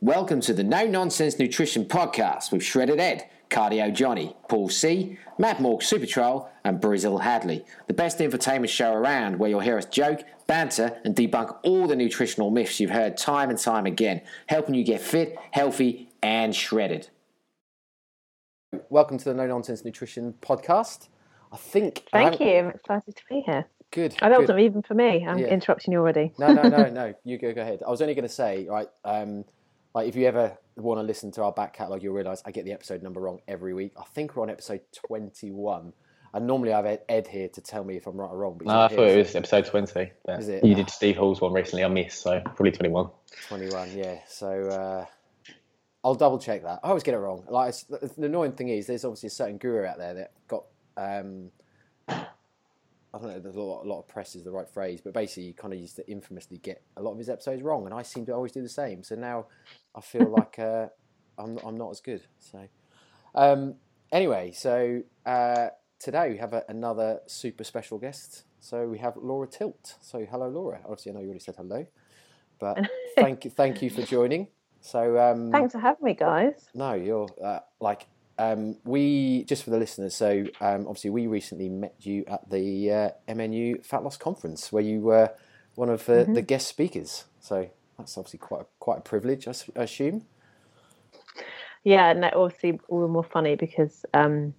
Welcome to the No Nonsense Nutrition Podcast with Shredded Ed, Cardio Johnny, Paul C, Matt Morg Super Troll, and Brazil Hadley. The best infotainment show around where you'll hear us joke, banter, and debunk all the nutritional myths you've heard time and time again, helping you get fit, healthy, and shredded. Welcome to the No Nonsense Nutrition Podcast. I think. Thank haven't- you. I'm excited to be here. Good. Oh, that good. wasn't even for me. I'm Yeah. interrupting you already. No, no, no, no. You go, go ahead. I was only going to say, right, um, like if you ever want to listen to our back catalogue, you'll realise I get the episode number wrong every week. I think we're on episode 21. And normally I have Ed- here to tell me if I'm right or wrong. But No, I not thought here, it so- was episode 20. Is it? You did Steve Hall's one recently, I missed, so probably 21. 21, yeah. So uh, I'll double check that. I always get it wrong. Like it's, the annoying thing is, there's obviously a certain guru out there that got. Um, I don't know. There's a lot, a lot of press is the right phrase, but basically, he kind of used to infamously get a lot of his episodes wrong, and I seem to always do the same. So now I feel like uh, I'm I'm not as good. So um, anyway, so uh, today we have a, another super special guest. So we have Laura Tilt. So hello, Laura. Obviously, I know you already said hello, but thank you, thank you for joining. So um, Thanks for having me, guys. no, you're uh, like um, we just for the listeners. So um, obviously, we recently met you at the uh, MNU Fat Loss Conference, where you were one of uh, the guest speakers. So that's obviously quite a, quite a privilege, I, s- I assume. Yeah, and that obviously all the more funny because um,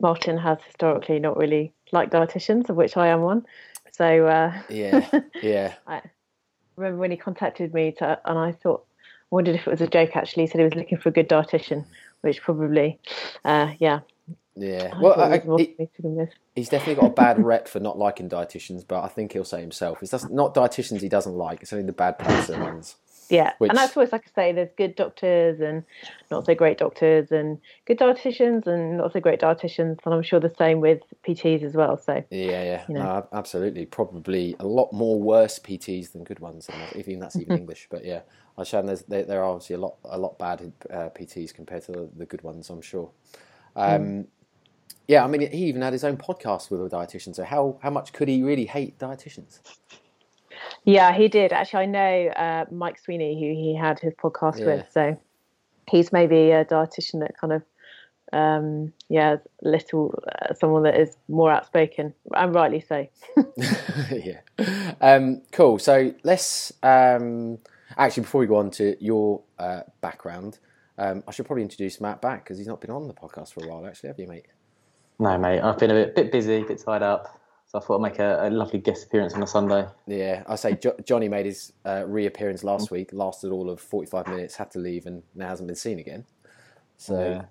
Martin has historically not really liked dietitians, of which I am one. So uh, Yeah, yeah, I remember when he contacted me, to, and I thought, wondered if it was a joke. Actually, he said he was looking for a good dietitian, which probably, uh, yeah. Yeah. Well, I, it was more he- for me to begin with. he's definitely got a bad rep for not liking dietitians, but I think he'll say himself it's just not dietitians he doesn't like. It's only the bad person ones. Yeah, Which- and that's always like I say. There's good doctors and not so great doctors, and good dietitians and not so great dietitians. And I'm sure the same with PTs as well. So Yeah, yeah, You know. no, absolutely. Probably a lot more worse PTs than good ones, if even that's even English. But yeah, I shown there's there, there are obviously a lot a lot bad uh, PTs compared to the, the good ones. I'm sure. Um, Yeah, I mean, he even had his own podcast with a dietitian. So how how much could he really hate dietitians? yeah, he did actually. I know uh, Mike Sweeney, who he had his podcast Yeah. with. So he's maybe a dietitian that kind of. Um, yeah, little uh, someone that is more outspoken, and rightly so. yeah. Um, cool. So let's um, actually before we go on to your uh, background, um, I should probably introduce Matt back because he's not been on the podcast for a while. Actually, have you, mate? No, mate, I've been a bit, bit busy, a bit tied up. So I thought I'd make a, a lovely guest appearance on a Sunday. Yeah, I say jo- Johnny made his uh, reappearance last week, lasted all of 45 minutes, had to leave, and now hasn't been seen again. So, Yeah.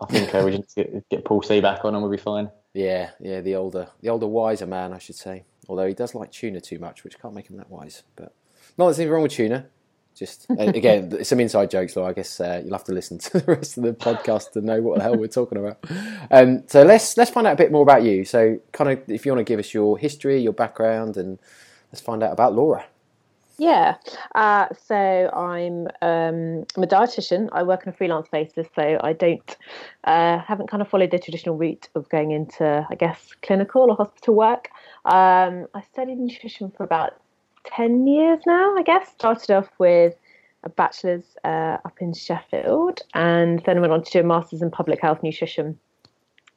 I think uh, we just get, get Paul C back on and we'll be fine. yeah, yeah, the older, the older, wiser man, I should say. Although he does like tuna too much, which can't make him that wise. But not that there's anything wrong with tuna. Just uh, again, some inside jokes. So I guess uh, you'll have to listen to the rest of the podcast to know what the hell we're talking about. Um, so let's let's find out a bit more about you. So, kind of, if you want to give us your history, your background, and let's find out about Laura. Yeah. Uh, so I'm um, I'm a dietitian. I work on a freelance basis, so I don't uh, haven't kind of followed the traditional route of going into, I guess, clinical or hospital work. Um, I studied nutrition for about ten years now. I guess started off with a bachelor's uh, up in Sheffield, and then went on to do a master's in public health nutrition.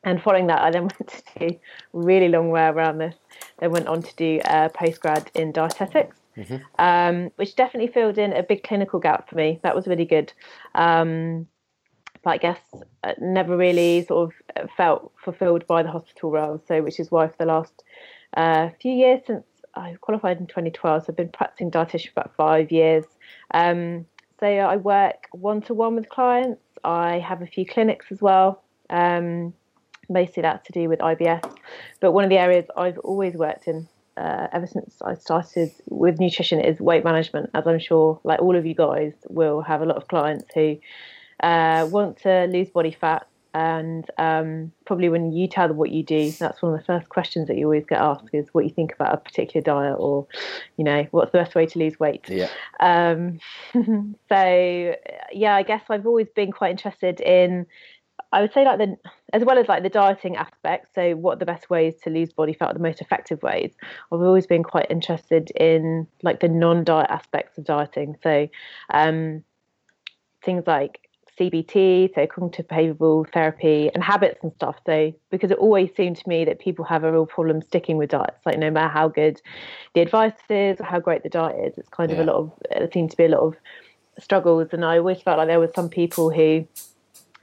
And following that, I then went to do really long way around this. Then went on to do a postgrad in dietetics um, which definitely filled in a big clinical gap for me. That was really good. Um, but I guess uh, never really sort of felt fulfilled by the hospital role. So, which is why for the last uh, few years since I qualified in 2012, so I've been practicing dietitian for about five years. Um, so I work one to one with clients. I have a few clinics as well. Um, mostly that's to do with IBS. But one of the areas I've always worked in uh, ever since I started with nutrition is weight management. As I'm sure, like all of you guys, will have a lot of clients who uh, want to lose body fat, and um, probably when you tell them what you do, that's one of the first questions that you always get asked is what you think about a particular diet, or you know, what's the best way to lose weight. Yeah, Um, so yeah, I guess I've always been quite interested in. I would say like the as well as like the dieting aspect. So what are the best ways to lose body fat, the most effective ways. I've always been quite interested in like the non-diet aspects of dieting. So um, things like CBT, so cognitive behavioral therapy, and habits and stuff. So, because it always seemed to me that people have a real problem sticking with diets, like no matter how good the advice is or how great the diet is, it's kind of a lot of, there seems to be a lot of struggles. And I always felt like there were some people who,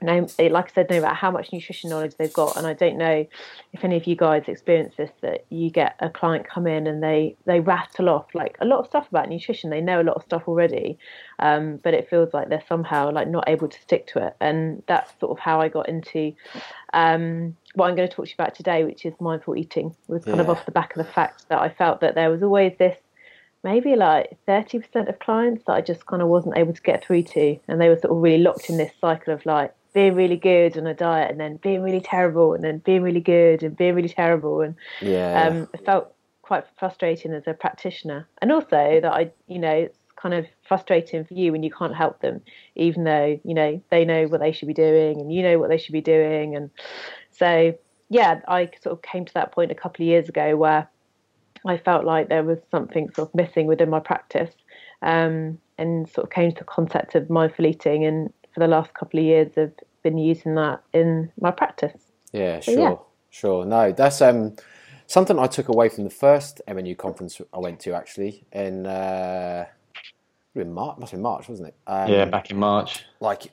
no, like I said, no matter how much nutrition knowledge they've got, and I don't know if any of you guys experience this, that you get a client come in and they they rattle off like a lot of stuff about nutrition. They know a lot of stuff already, um, but it feels like they're somehow like not able to stick to it. And that's sort of how I got into um, what I'm going to talk to you about today, which is mindful eating. Was kind of off the back of the fact that I felt that there was always this maybe like 30% of clients that I just kind of wasn't able to get through to. And they were sort of really locked in this cycle of like being really good on a diet and then being really terrible and then being really good and being really terrible. And Yeah. um, it felt quite frustrating as a practitioner. And also that I, you know, it's kind of frustrating for you when you can't help them, even though, you know, they know what they should be doing and you know what they should be doing. And so, yeah, I sort of came to that point a couple of years ago where I felt like there was something sort of missing within my practice, um, and sort of came to the concept of mindful eating. And for the last couple of years, I've been using that in my practice. Yeah, So, sure, yeah. sure. No, that's um something I took away from the first MNU conference I went to actually in uh, in March. Must have March, wasn't it? Um, yeah, back in March. like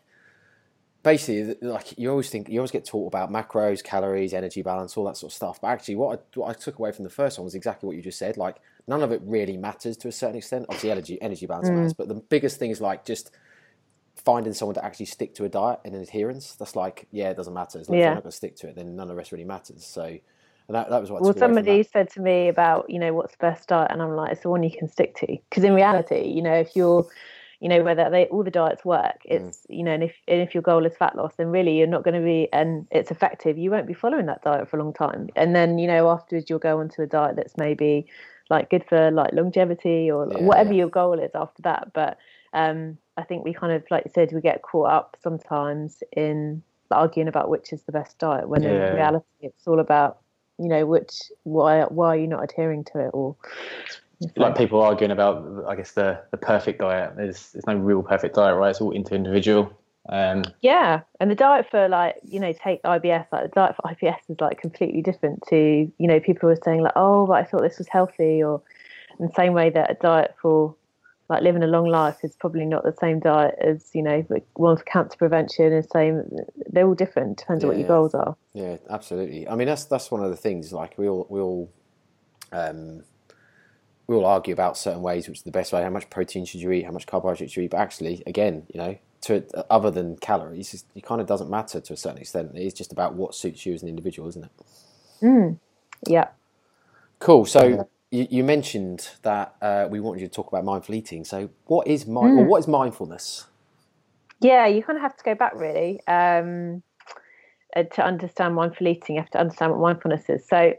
basically like you always think you always get taught about macros calories energy balance all that sort of stuff but actually what I, what I took away from the first one was exactly what you just said like none of it really matters to a certain extent obviously energy energy balance matters but the biggest thing is like just finding someone to actually stick to a diet and an adherence that's like yeah it doesn't matter as long as Yeah. they're not going to stick to it then none of the rest really matters so and that, that was what Well, took away from somebody said to me about, you know, what's the best diet, and I'm like, it's the one you can stick to. Because in reality, you know, if you're, you know, whether they all the diets work, Mm. it's, you know, and if and if your goal is fat loss, then really you're not going to be, and it's effective. You won't be following that diet for a long time, and then you know afterwards you'll go onto a diet that's maybe like good for like longevity or Yeah, whatever yeah. your goal is after that. But um, I think we kind of, like you said, we get caught up sometimes in arguing about which is the best diet when Yeah. in reality it's all about you know which why why are you not adhering to it or Like people arguing about, I guess the the perfect diet. There's there's no real perfect diet, right? It's all into individual. Um, yeah and the diet for like you know take ibs like the diet for ibs is like completely different to you know people were saying like oh but i thought this was healthy or in the same way that a diet for like living a long life is probably not the same diet as you know one for cancer prevention and same they're all different depends on what your Yeah. goals are Yeah, absolutely. I mean, that's that's one of the things. Like we all we all um, we all argue about certain ways, which is the best way. How much protein should you eat? How much carbohydrate should you eat? But actually, again, you know, to other than calories, it kind of doesn't matter to a certain extent. It's just about what suits you as an individual, isn't it? yeah Cool. So you, you mentioned that uh, we wanted you to talk about mindful eating. So what is mind? Well, what is mindfulness? Yeah, you kind of have to go back really um, uh, to understand mindful eating. You have to understand what mindfulness is. So,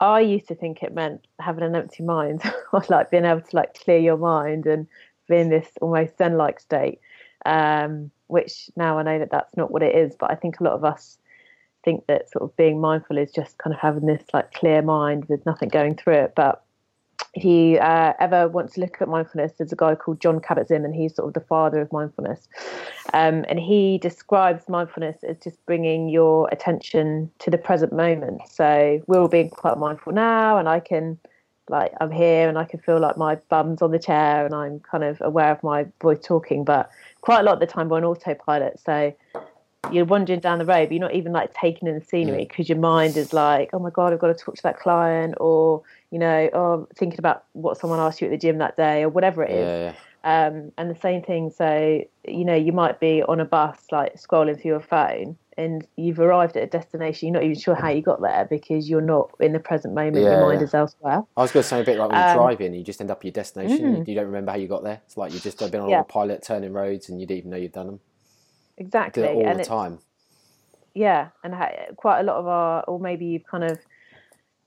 I used to think it meant having an empty mind, or like being able to like clear your mind and be in this almost zen-like state. Um, which now I know that that's not what it is, but I think a lot of us think that sort of being mindful is just kind of having this like clear mind with nothing going through it. But if you uh, ever want to look at mindfulness, there's a guy called Jon Kabat-Zinn, and he's sort of the father of mindfulness. Um, and he describes mindfulness as just bringing your attention to the present moment. So we're all being quite mindful now, and I can, like, I'm here and I can feel like my bum's on the chair and I'm kind of aware of my voice talking. But quite a lot of the time we're on autopilot. So you're wandering down the road, but you're not even like taking in the scenery because your mind is like, oh my God, I've got to talk to that client, or, you know, oh, thinking about what someone asked you at the gym that day, or whatever it is Yeah, um, and the same thing. So you know, you might be on a bus, like scrolling through your phone, and you've arrived at a destination. You're not even sure how you got there because you're not in the present moment. Yeah, your mind yeah. is elsewhere. I was going to say a bit like when you're Um, driving, you just end up at your destination. You don't remember how you got there. It's like you've just been on Yeah. autopilot, turning roads, and you didn't even know you've done them. Do Exactly, all and the time. yeah, and ha- quite a lot of our, or maybe you've kind of.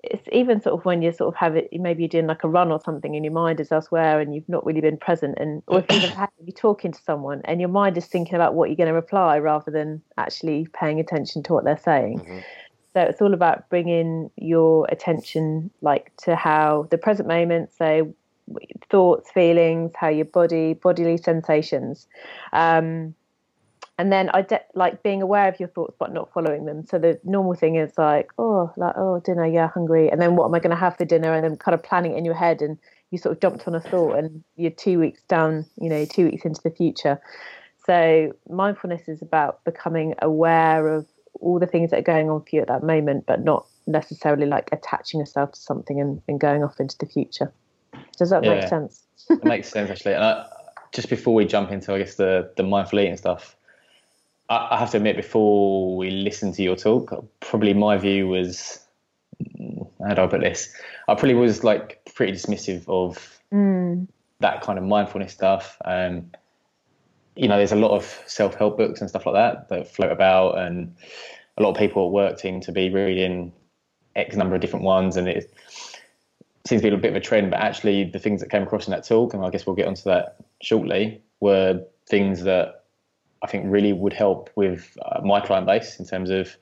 It's even sort of when you sort of have it, maybe you're doing like a run or something, and your mind is elsewhere, and you've not really been present, and or if you've had be talking to someone, and your mind is thinking about what you're going to reply rather than actually paying attention to what they're saying. Mhm. So it's all about bringing your attention like to how the present moment. So thoughts, feelings, how your body, bodily sensations. Um, and then I de- like being aware of your thoughts but not following them. So the normal thing is like, oh, like oh, dinner, yeah, hungry, and then what am I going to have for dinner? And then kind of planning it in your head, and you sort of jumped on a thought, and you're two weeks down, you know, two weeks into the future. So mindfulness is about becoming aware of all the things that are going on for you at that moment, but not necessarily like attaching yourself to something and, and going off into the future. Does that yeah, make sense? it makes sense actually. And I, just before we jump into, I guess the the mindful eating stuff, I, have to admit, before we listened to your talk, probably my view was, how do I put this? I probably was like pretty dismissive of mm. that kind of mindfulness stuff. Um, you know, there's a lot of self help books and stuff like that that float about, and a lot of people at work seem to be reading X number of different ones, and it seems to be a bit of a trend. But actually, the things that came across in that talk, and I guess we'll get onto that shortly, were things that I think really would help with uh, my client base in terms of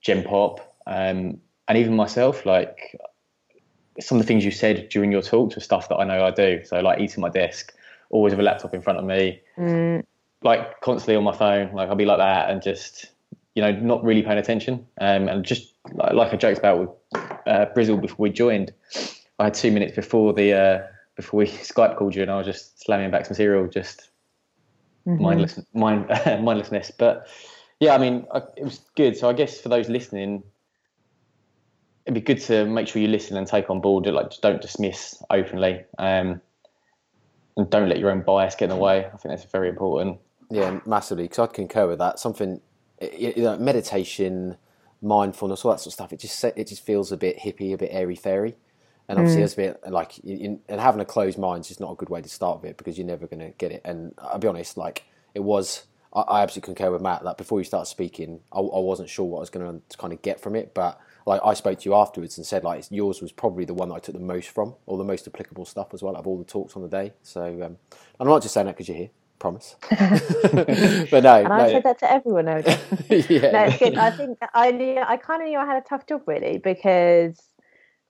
Gen Pop, um, and even myself. Like some of the things you said during your talks were stuff that I know I do. So like eating my desk, always with a laptop in front of me, mm. like constantly on my phone. Like I'll be like that and just you know not really paying attention. Um, and just like I joked about with uh, Brizzle before we joined, I had two minutes before the uh, before we Skype called you, and I was just slamming back some cereal, just mm-hmm. mindless mind mindlessness. But yeah, I mean, I, it was good. So I guess for those listening, it'd be good to make sure you listen and take on board. Like, just don't dismiss openly. Um, and don't let your own bias get in the way. I think that's very important. Yeah, massively. Because I'd concur with that. Something, you know, meditation, mindfulness, all that sort of stuff. It just it just feels a bit hippie, a bit airy fairy. And obviously, mm. it's a bit like and having a closed mind is just not a good way to start with it because you're never going to get it. And I'll be honest, like it was, I, I absolutely concur with Matt that before you start speaking, I, I wasn't sure what I was going to kind of get from it, but like I spoke to you afterwards and said like yours was probably the one that I took the most from, or the most applicable stuff as well, of all the talks on the day. So um, I'm not just saying that because you're here, promise. but no, and I said that to everyone. yeah, no, it's good. I think I knew I kind of knew I had a tough job really because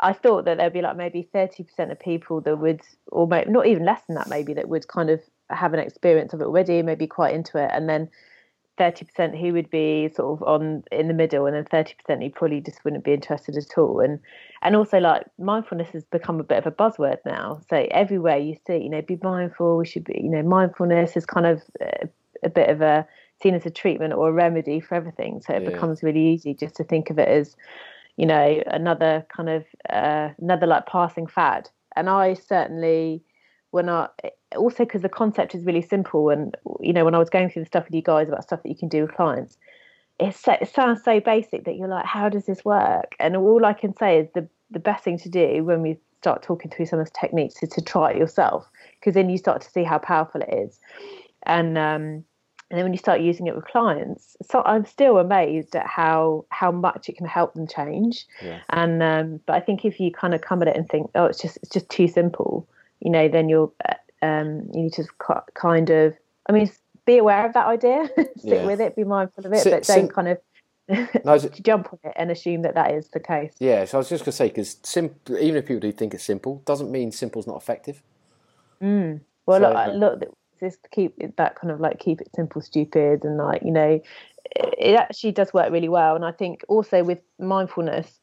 I thought that there'd be like maybe thirty percent of people that would, or maybe, not even less than that, maybe that would kind of have an experience of it already, maybe quite into it, and then 30% who would be sort of on in the middle and then 30% who probably just wouldn't be interested at all. And and also like mindfulness has become a bit of a buzzword now. So everywhere you see you know be mindful we should be you know mindfulness is kind of a, a bit of a seen as a treatment or a remedy for everything. So it yeah. becomes really easy just to think of it as you know another kind of uh, another like passing fad and i certainly when I also because the concept is really simple, and you know when I was going through the stuff with you guys about stuff that you can do with clients, it, so, it sounds so basic that you're like, how does this work? And all I can say is the the best thing to do when we start talking through some of the techniques is to try it yourself, because then you start to see how powerful it is, and um, and then when you start using it with clients, so I'm still amazed at how how much it can help them change. Yeah. And um, but I think if you kind of come at it and think, oh, it's just it's just too simple, you know, then you're um, you need to kind of, I mean, be aware of that idea, stick with it, be mindful of it, but don't kind of no, jump on it and assume that that is the case. Yeah, so I was just going to say because simple, even if people do think it's simple, doesn't mean simple's not effective. Mm. Well, so, look, look, just keep that kind of like keep it simple, stupid, and like you know, it actually does work really well. And I think also with mindfulness,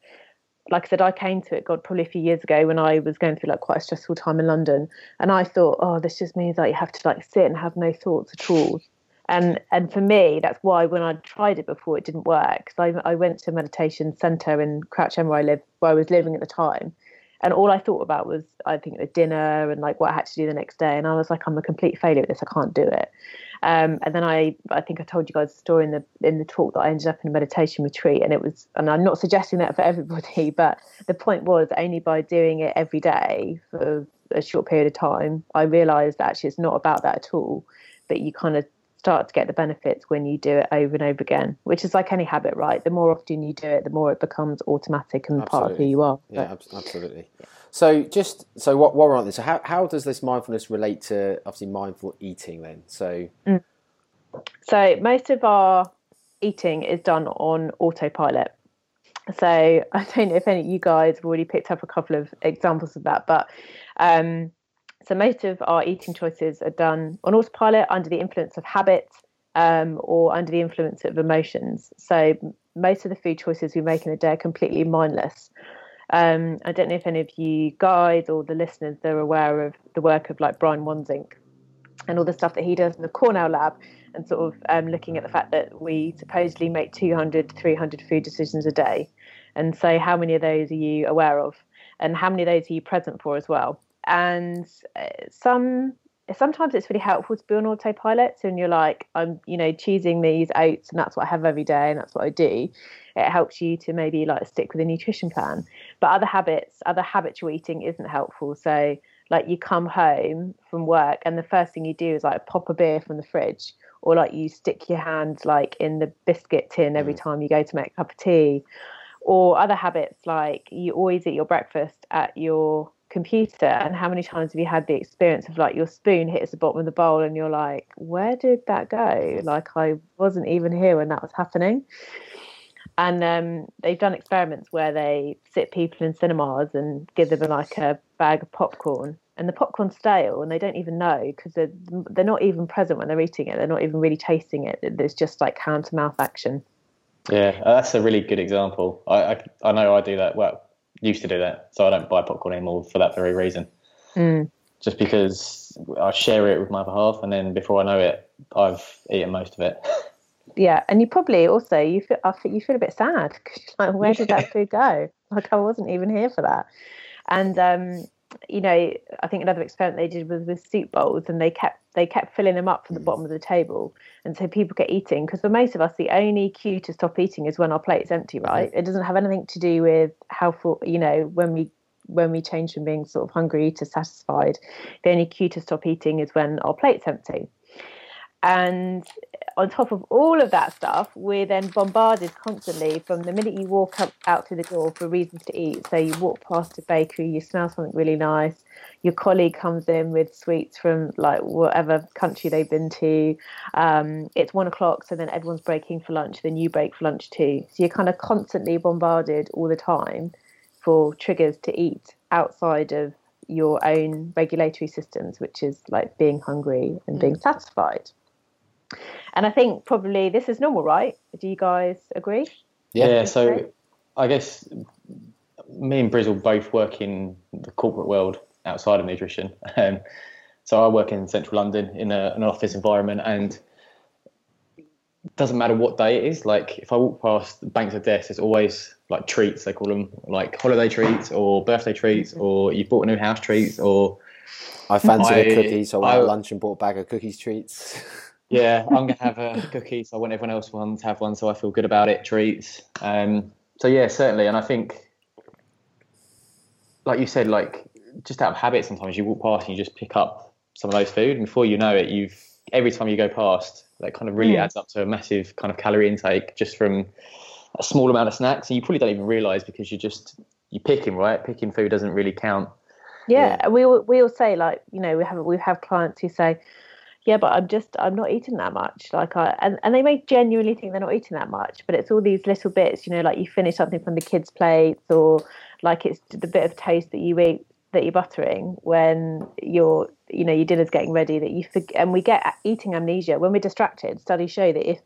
like I said, I came to it, God, probably a few years ago when I was going through like quite a stressful time in London, and I thought, oh, this just means that you have to like sit and have no thoughts at all. And and for me, that's why when I tried it before, it didn't work. Because I I went to a meditation centre in Crouch End where I live, where I was living at the time, and all I thought about was I think the dinner and like what I had to do the next day, and I was like, I'm a complete failure at this. I can't do it. Um, and then I, I think I told you guys a story in the in the talk that I ended up in a meditation retreat, and it was, and I'm not suggesting that for everybody, but the point was only by doing it every day for a short period of time, I realised that actually it's not about that at all. But you kind of start to get the benefits when you do it over and over again, which is like any habit, right? The more often you do it, the more it becomes automatic and absolutely. part of who you are. Yeah, absolutely. So just so what, what we're on this, so how, how does this mindfulness relate to obviously mindful eating then? So mm. so most of our eating is done on autopilot. so I don't know if any of you guys have already picked up a couple of examples of that, but um, so most of our eating choices are done on autopilot under the influence of habit um, or under the influence of emotions. So most of the food choices we make in a day are completely mindless. Um, I don't know if any of you guys or the listeners are aware of the work of like Brian Wansink and all the stuff that he does in the Cornell lab and sort of um, looking at the fact that we supposedly make 200 300 food decisions a day and so how many of those are you aware of and how many of those are you present for as well and uh, some sometimes it's really helpful to be on autopilot. So when you're like i'm you know choosing these oats and that's what i have every day and that's what i do it helps you to maybe like stick with a nutrition plan. But other habits other habitual eating isn't helpful. So like you come home from work and the first thing you do is like pop a beer from the fridge or like you stick your hand like in the biscuit tin every mm. time you go to make a cup of tea. Or other habits like you always eat your breakfast at your computer and how many times have you had the experience of like your spoon hits the bottom of the bowl and you're like where did that go? Like i wasn't even here when that was happening. And um, they've done experiments where they sit people in cinemas and give them like a bag of popcorn and the popcorn's stale and they don't even know because they're, they're not even present when they're eating it. They're not even really tasting it. There's just like hand to mouth action. Yeah that's a really good example. I, I, I know i do that. Well used to do that so i don't buy popcorn anymore for that very reason. Mm. just because i share it with my other half and then before i know it i've eaten most of it. Yeah and you probably also you feel you feel a bit sad because like where did that food go? Like i wasn't even here for that. And um you know, I think another experiment they did was with soup bowls, and they kept they kept filling them up from the mm. bottom of the table, and so people get eating. Because for most of us, the only cue to stop eating is when our plate's empty, right? It doesn't have anything to do with how full, you know, when we when we change from being sort of hungry to satisfied. The only cue to stop eating is when our plate's empty. And on top of all of that stuff, we're then bombarded constantly from the minute you walk up, out to the door for reasons to eat. So you walk past a bakery, you smell something really nice. Your colleague comes in with sweets from like whatever country they've been to. Um, it's one o'clock, so then everyone's breaking for lunch. Then you break for lunch too. So you're kind of constantly bombarded all the time for triggers to eat outside of your own regulatory systems, which is like being hungry and being mm. satisfied. And I think probably this is normal, right? Do you guys agree? Yeah. yeah so I guess me and Brizzle both work in the corporate world outside of nutrition. Um, so I work in central London in a, an office environment, and it doesn't matter what day it is. Like if I walk past the banks of desks, there's always like treats. They call them like holiday treats or birthday treats, or you bought a new house treats, or I fancy a cookie, so I went I, lunch and bought a bag of cookies treats. yeah, I'm gonna have a cookie, so I want everyone else to have one, so I feel good about it. Treats. Um, so yeah, certainly, and I think, like you said, like just out of habit, sometimes you walk past and you just pick up some of those food, and before you know it, you've every time you go past, that kind of really mm. adds up to a massive kind of calorie intake just from a small amount of snacks, and you probably don't even realize because you're just you're picking right. Picking food doesn't really count. Yeah, yeah. we all, we all say like you know we have we have clients who say yeah, but I'm just I'm not eating that much. Like I and, and they may genuinely think they're not eating that much, but it's all these little bits, you know, like you finish something from the kids' plates or like it's the bit of toast that you eat that you're buttering when you're you know your dinner's getting ready that you forget and we get eating amnesia when we're distracted studies show that if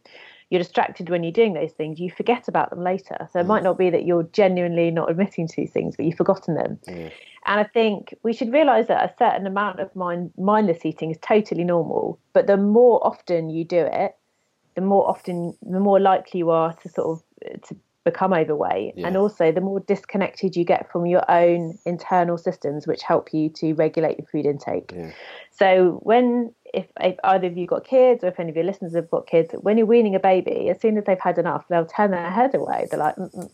you're distracted when you're doing those things you forget about them later so it mm. might not be that you're genuinely not admitting to these things but you've forgotten them mm. And I think we should realize that a certain amount of mind, mindless eating is totally normal. But the more often you do it, the more often, the more likely you are to sort of uh, to become overweight, yeah. and also the more disconnected you get from your own internal systems, which help you to regulate your food intake. Yeah. So when if, if either of you got kids or if any of your listeners have got kids, when you're weaning a baby, as soon as they've had enough, they'll turn their head away. They're like, Mm-mm.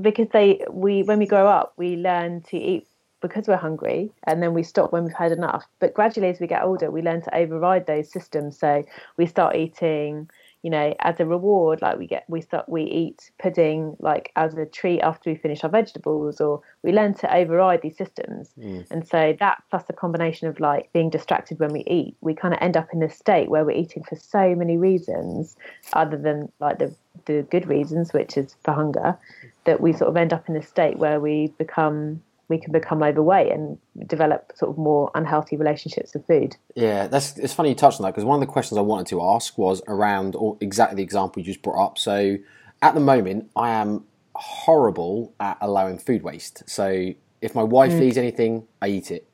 because they we when we grow up, we learn to eat because we're hungry and then we stop when we've had enough but gradually as we get older we learn to override those systems so we start eating you know, as a reward, like we get, we start, we eat pudding like as a treat after we finish our vegetables, or we learn to override these systems. Mm. And so that plus the combination of like being distracted when we eat, we kind of end up in this state where we're eating for so many reasons, other than like the the good reasons, which is for hunger, that we sort of end up in a state where we become we can become overweight and develop sort of more unhealthy relationships with food. Yeah, that's it's funny you touched on that because one of the questions I wanted to ask was around or exactly the example you just brought up. So at the moment, I am horrible at allowing food waste. So if my wife mm. leaves anything, I eat it.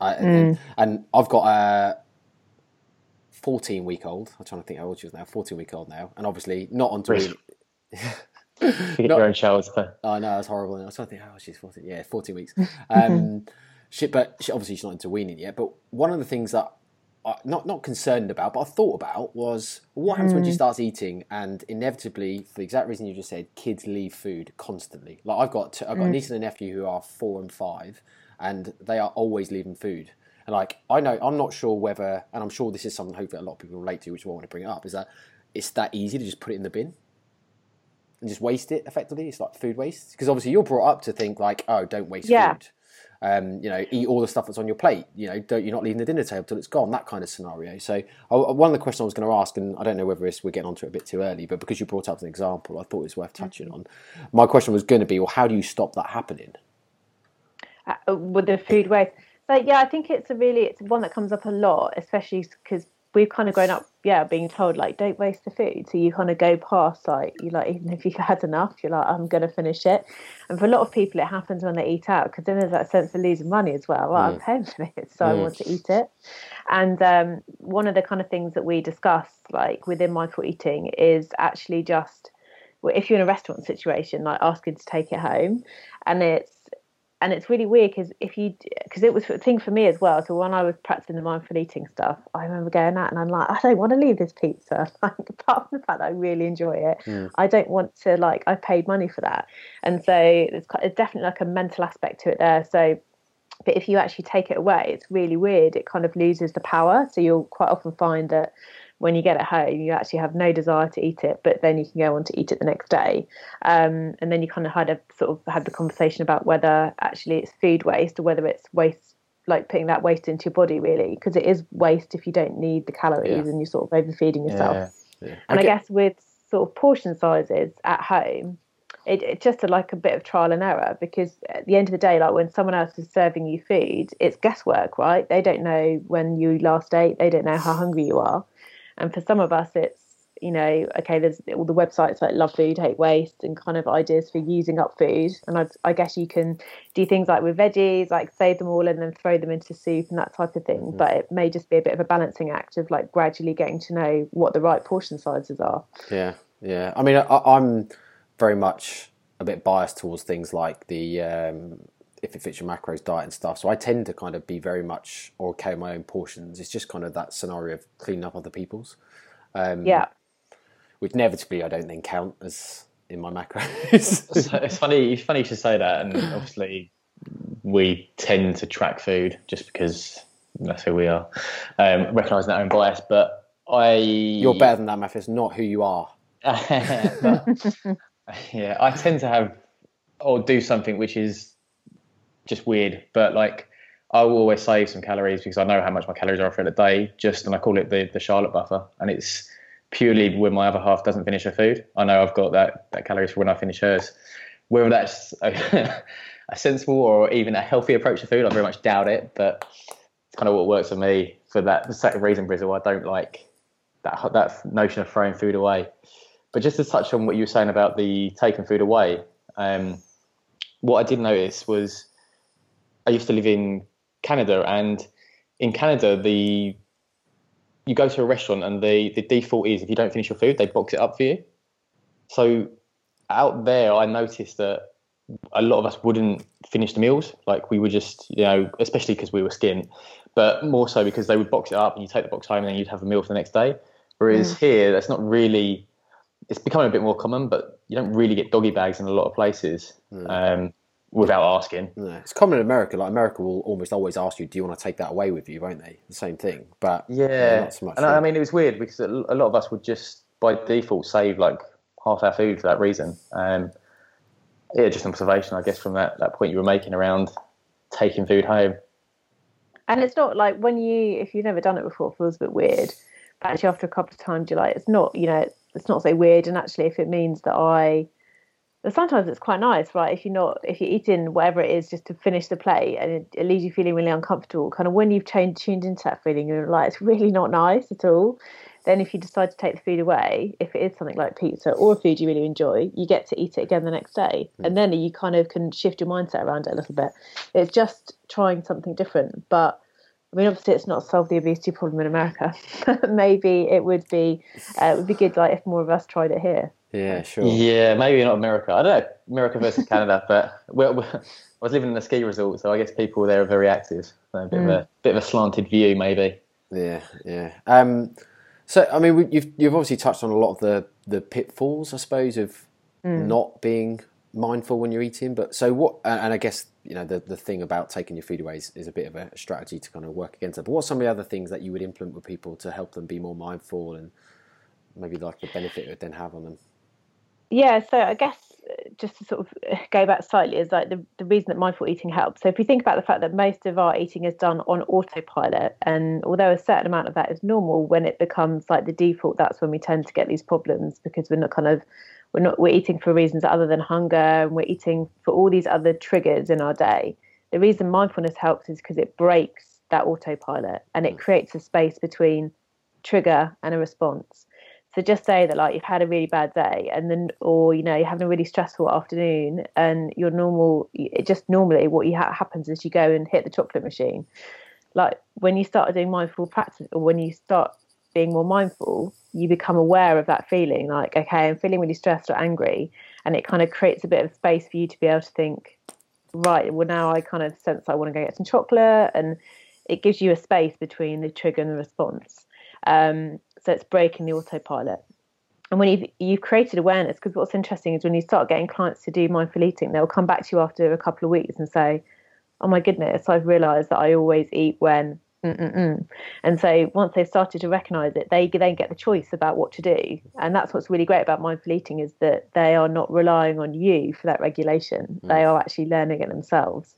I, and, mm. and I've got a 14 week old. I'm trying to think how old she is now. 14 week old now, and obviously not on to You Not- your own showers. Oh no, that's horrible. I was trying to think, oh, she's fourteen. Yeah, fourteen weeks. Um, she, but she, obviously she's not into weaning yet. But one of the things that I, not not concerned about, but I thought about was what happens when she starts eating, and inevitably, for the exact reason you just said, kids leave food constantly. Like I've got, t- I've got a niece and a nephew who are four and five, and they are always leaving food. And like I know, I'm not sure whether, and I'm sure this is something hopefully a lot of people relate to, which is why I want to bring it up, is that it's that easy to just put it in the bin and just waste it effectively. It's like food waste because obviously you're brought up to think like, oh, don't waste Yeah. food. Um, you know, eat all the stuff that's on your plate. You know, don't you're not leaving the dinner table till it's gone. That kind of scenario. So I, one of the questions I was going to ask, and I don't know whether it's, we're getting onto it a bit too early, but because you brought up an example, I thought it was worth touching on. My question was going to be, well, how do you stop that happening? uh, with the food waste. So yeah, I think it's a really it's one that comes up a lot, especially because we've kind of grown up, yeah, being told like don't waste the food. So you kind of go past like you like even if you've had enough, you're like I'm gonna finish it. And for a lot of people, it happens when they eat out because then there's that sense of losing money as well. Well, I'm paying for it, so I want to eat it. And um, one of the kind of things that we discuss like within mindful eating is actually just well, if you're in a restaurant situation, like asking to take it home, and it's and it's really weird because if you because it was a thing for me as well. So when i was practicing the mindful eating stuff i remember going out and i'm like i don't want to leave this pizza. Like apart from the fact that i really enjoy it mm. i don't want to like i paid money for that. And so it's, quite, it's definitely like a mental aspect to it there. So but if you actually take it away it's really weird. It kind of loses the power. So you'll quite often find that when you get it home, you actually have no desire to eat it, but then you can go on to eat it the next day. Um, and then you kind of had a sort of had the conversation about whether actually it's food waste or whether it's waste, like putting that waste into your body, really, because it is waste if you don't need the calories Yeah. and you're sort of overfeeding yourself. yeah. And I guess with sort of portion sizes at home, it, it's just a, like a bit of trial and error because at the end of the day, like when someone else is serving you food, it's guesswork, right? They don't know when you last ate, they don't know how hungry you are. And for some of us, it's, you know, okay, there's all the websites like Love Food, Hate Waste, and kind of ideas for using up food. And I, I guess you can do things like with veggies, like save them all and then throw them into soup and that type of thing. But it may just be a bit of a balancing act of like gradually getting to know what the right portion sizes are. Yeah, yeah. I mean, I, I'm very much a bit biased towards things like the um, if it fits your macros diet and stuff. So I tend to kind of be very much okay with my own portions. It's just kind of that scenario of cleaning up other people's, um, Yeah. which inevitably I don't then count as in my macros. So it's funny. It's funny you should say that, and obviously we tend to track food just because that's who we are, um, recognizing our own bias. But I, You're better than that, Matthew. It's not who you are. But, yeah, I tend to have or do something which is just weird, but like I will always save some calories because I know how much my calories are for the day. Just and I call it the the Charlotte buffer, and it's purely when my other half doesn't finish her food. I know I've got that that calories for when I finish hers. Whether that's a, a sensible or even a healthy approach to food, I very much doubt it. But it's kind of what works for me for that same reason, Brizzle. I don't like that that notion of throwing food away. But just to touch on what you were saying about the taking food away, um, what I did notice was I used to live in Canada, and in Canada, the you go to a restaurant and the the default is if you don't finish your food, they box it up for you. So out there, I noticed that a lot of us wouldn't finish the meals. Like we were just, you know, especially because we were skint, but more so because they would box it up and you take the box home and then you'd have a meal for the next day. Whereas here, that's not really. It's becoming a bit more common, but you don't really get doggy bags in a lot of places um, without asking. No, it's common in America. Like America will almost always ask you, "Do you want to take that away with you?" Won't they? The same thing, but Yeah, not so much. and I, I mean it was weird because a a lot of us would just by default save like half our food for that reason. Um, yeah, just an observation, I guess, from that, that point you were making around taking food home. And it's not like when you, if you've never done it before, it feels a bit weird. But actually, after a couple of times, you're like, it's not, you know, it's not so weird. And actually, if it means that I, sometimes it's quite nice, right? If you're not, if you're eating whatever it is just to finish the plate and it, it leaves you feeling really uncomfortable, kind of when you've changed, tuned into that feeling, you're like, it's really not nice at all then if you decide to take the food away, if it is something like pizza or a food you really enjoy, you get to eat it again the next day. Mm. And then you kind of can shift your mindset around it a little bit. It's just trying something different. But I mean, obviously, it's not solved the obesity problem in America. maybe it would be uh, it would be good like if more of us tried it here. Yeah, sure. Yeah, maybe not America. I don't know, America versus Canada, but we're, we're, I was living in a ski resort, so I guess people there are very active. So a bit mm. of a bit of a slanted view, maybe. Yeah, yeah. Um, so, I mean, you've you've obviously touched on a lot of the the pitfalls, I suppose, of mm. not being mindful when you're eating. But so what? And I guess you know the the thing about taking your food away is, is a bit of a strategy to kind of work against it. But what's some of the other things that you would implement with people to help them be more mindful and maybe like the benefit it would then have on them? Yeah, so I guess just to sort of go back slightly is like the, the reason that mindful eating helps. So if we think about the fact that most of our eating is done on autopilot, and although a certain amount of that is normal, when it becomes like the default, that's when we tend to get these problems because we're not kind of we're not we're eating for reasons other than hunger, and we're eating for all these other triggers in our day. The reason mindfulness helps is because it breaks that autopilot and it mm. creates a space between trigger and a response. So just say that like you've had a really bad day and then, or, you know, you're having a really stressful afternoon and your normal, just normally what you ha- happens is you go and hit the chocolate machine. Like when you start doing mindful practice or when you start being more mindful, you become aware of that feeling like, okay, I'm feeling really stressed or angry. And it kind of creates a bit of space for you to be able to think, right, well, now I kind of sense I want to go get some chocolate. And it gives you a space between the trigger and the response. Um, so it's breaking the autopilot. And when you've, you've created awareness, because what's interesting is when you start getting clients to do mindful eating, they'll come back to you after a couple of weeks and say, "Oh my goodness, I've realised that I always eat when." Mm-mm-mm. And so once they've started to recognise it, they then get the choice about what to do. And that's what's really great about mindful eating is that they are not relying on you for that regulation. Mm. They are actually learning it themselves.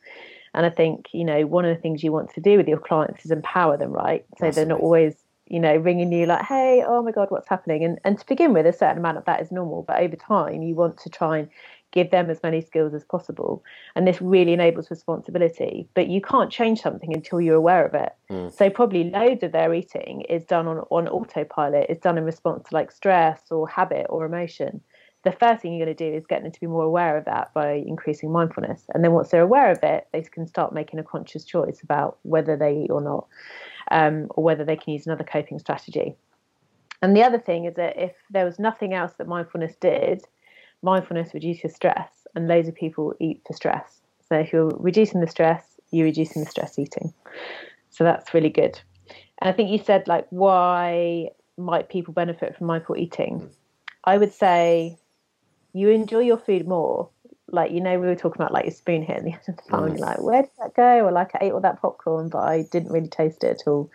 And I think, you know, one of the things you want to do with your clients is empower them, right? So they're not always you know, ringing you like, hey, oh my God, what's happening? And, and to begin with, a certain amount of that is normal. But over time, you want to try and give them as many skills as possible. And this really enables responsibility. But you can't change something until you're aware of it. Mm. So probably loads of their eating is done on, on autopilot, is done in response to like stress or habit or emotion. The first thing you're going to do is get them to be more aware of that by increasing mindfulness. And then once they're aware of it, they can start making a conscious choice about whether they eat or not um, or whether they can use another coping strategy. And the other thing is that if there was nothing else that mindfulness did, mindfulness reduces stress, and loads of people eat for stress. So if you're reducing the stress, you're reducing the stress eating. So that's really good. And I think you said like, why might people benefit from mindful eating? I would say you enjoy your food more like you know we were talking about like your spoon hit the end of the phone you're like where did that go? Or like i ate all that popcorn but i didn't really taste it at all.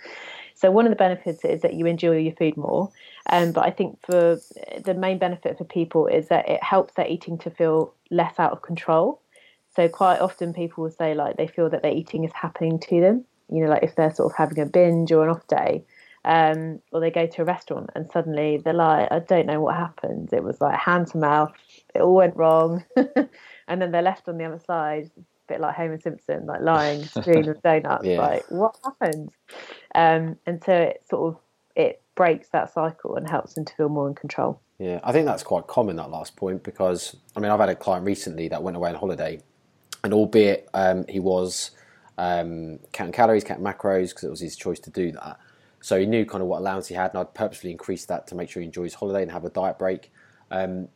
So one of the benefits is that you enjoy your food more um, but i think for the main benefit for people is that it helps their eating to feel less out of control. So quite often people will say like they feel that their eating is happening to them you know like if they're sort of having a binge or an off day um, or they go to a restaurant and suddenly they're like, I don't know what happened. It was like hand to mouth, it all went wrong. and then they're left on the other side, a bit like Homer Simpson, like lying strewn of donuts, yeah. like, what happened? Um, and so it sort of it breaks that cycle and helps them to feel more in control. Yeah, I think that's quite common that last point because I mean I've had a client recently that went away on holiday, and albeit um, he was um, counting calories, counting macros because it was his choice to do that. So he knew kind of what allowance he had, and I'd purposely increased that to make sure he enjoys his holiday and have a diet break. Um,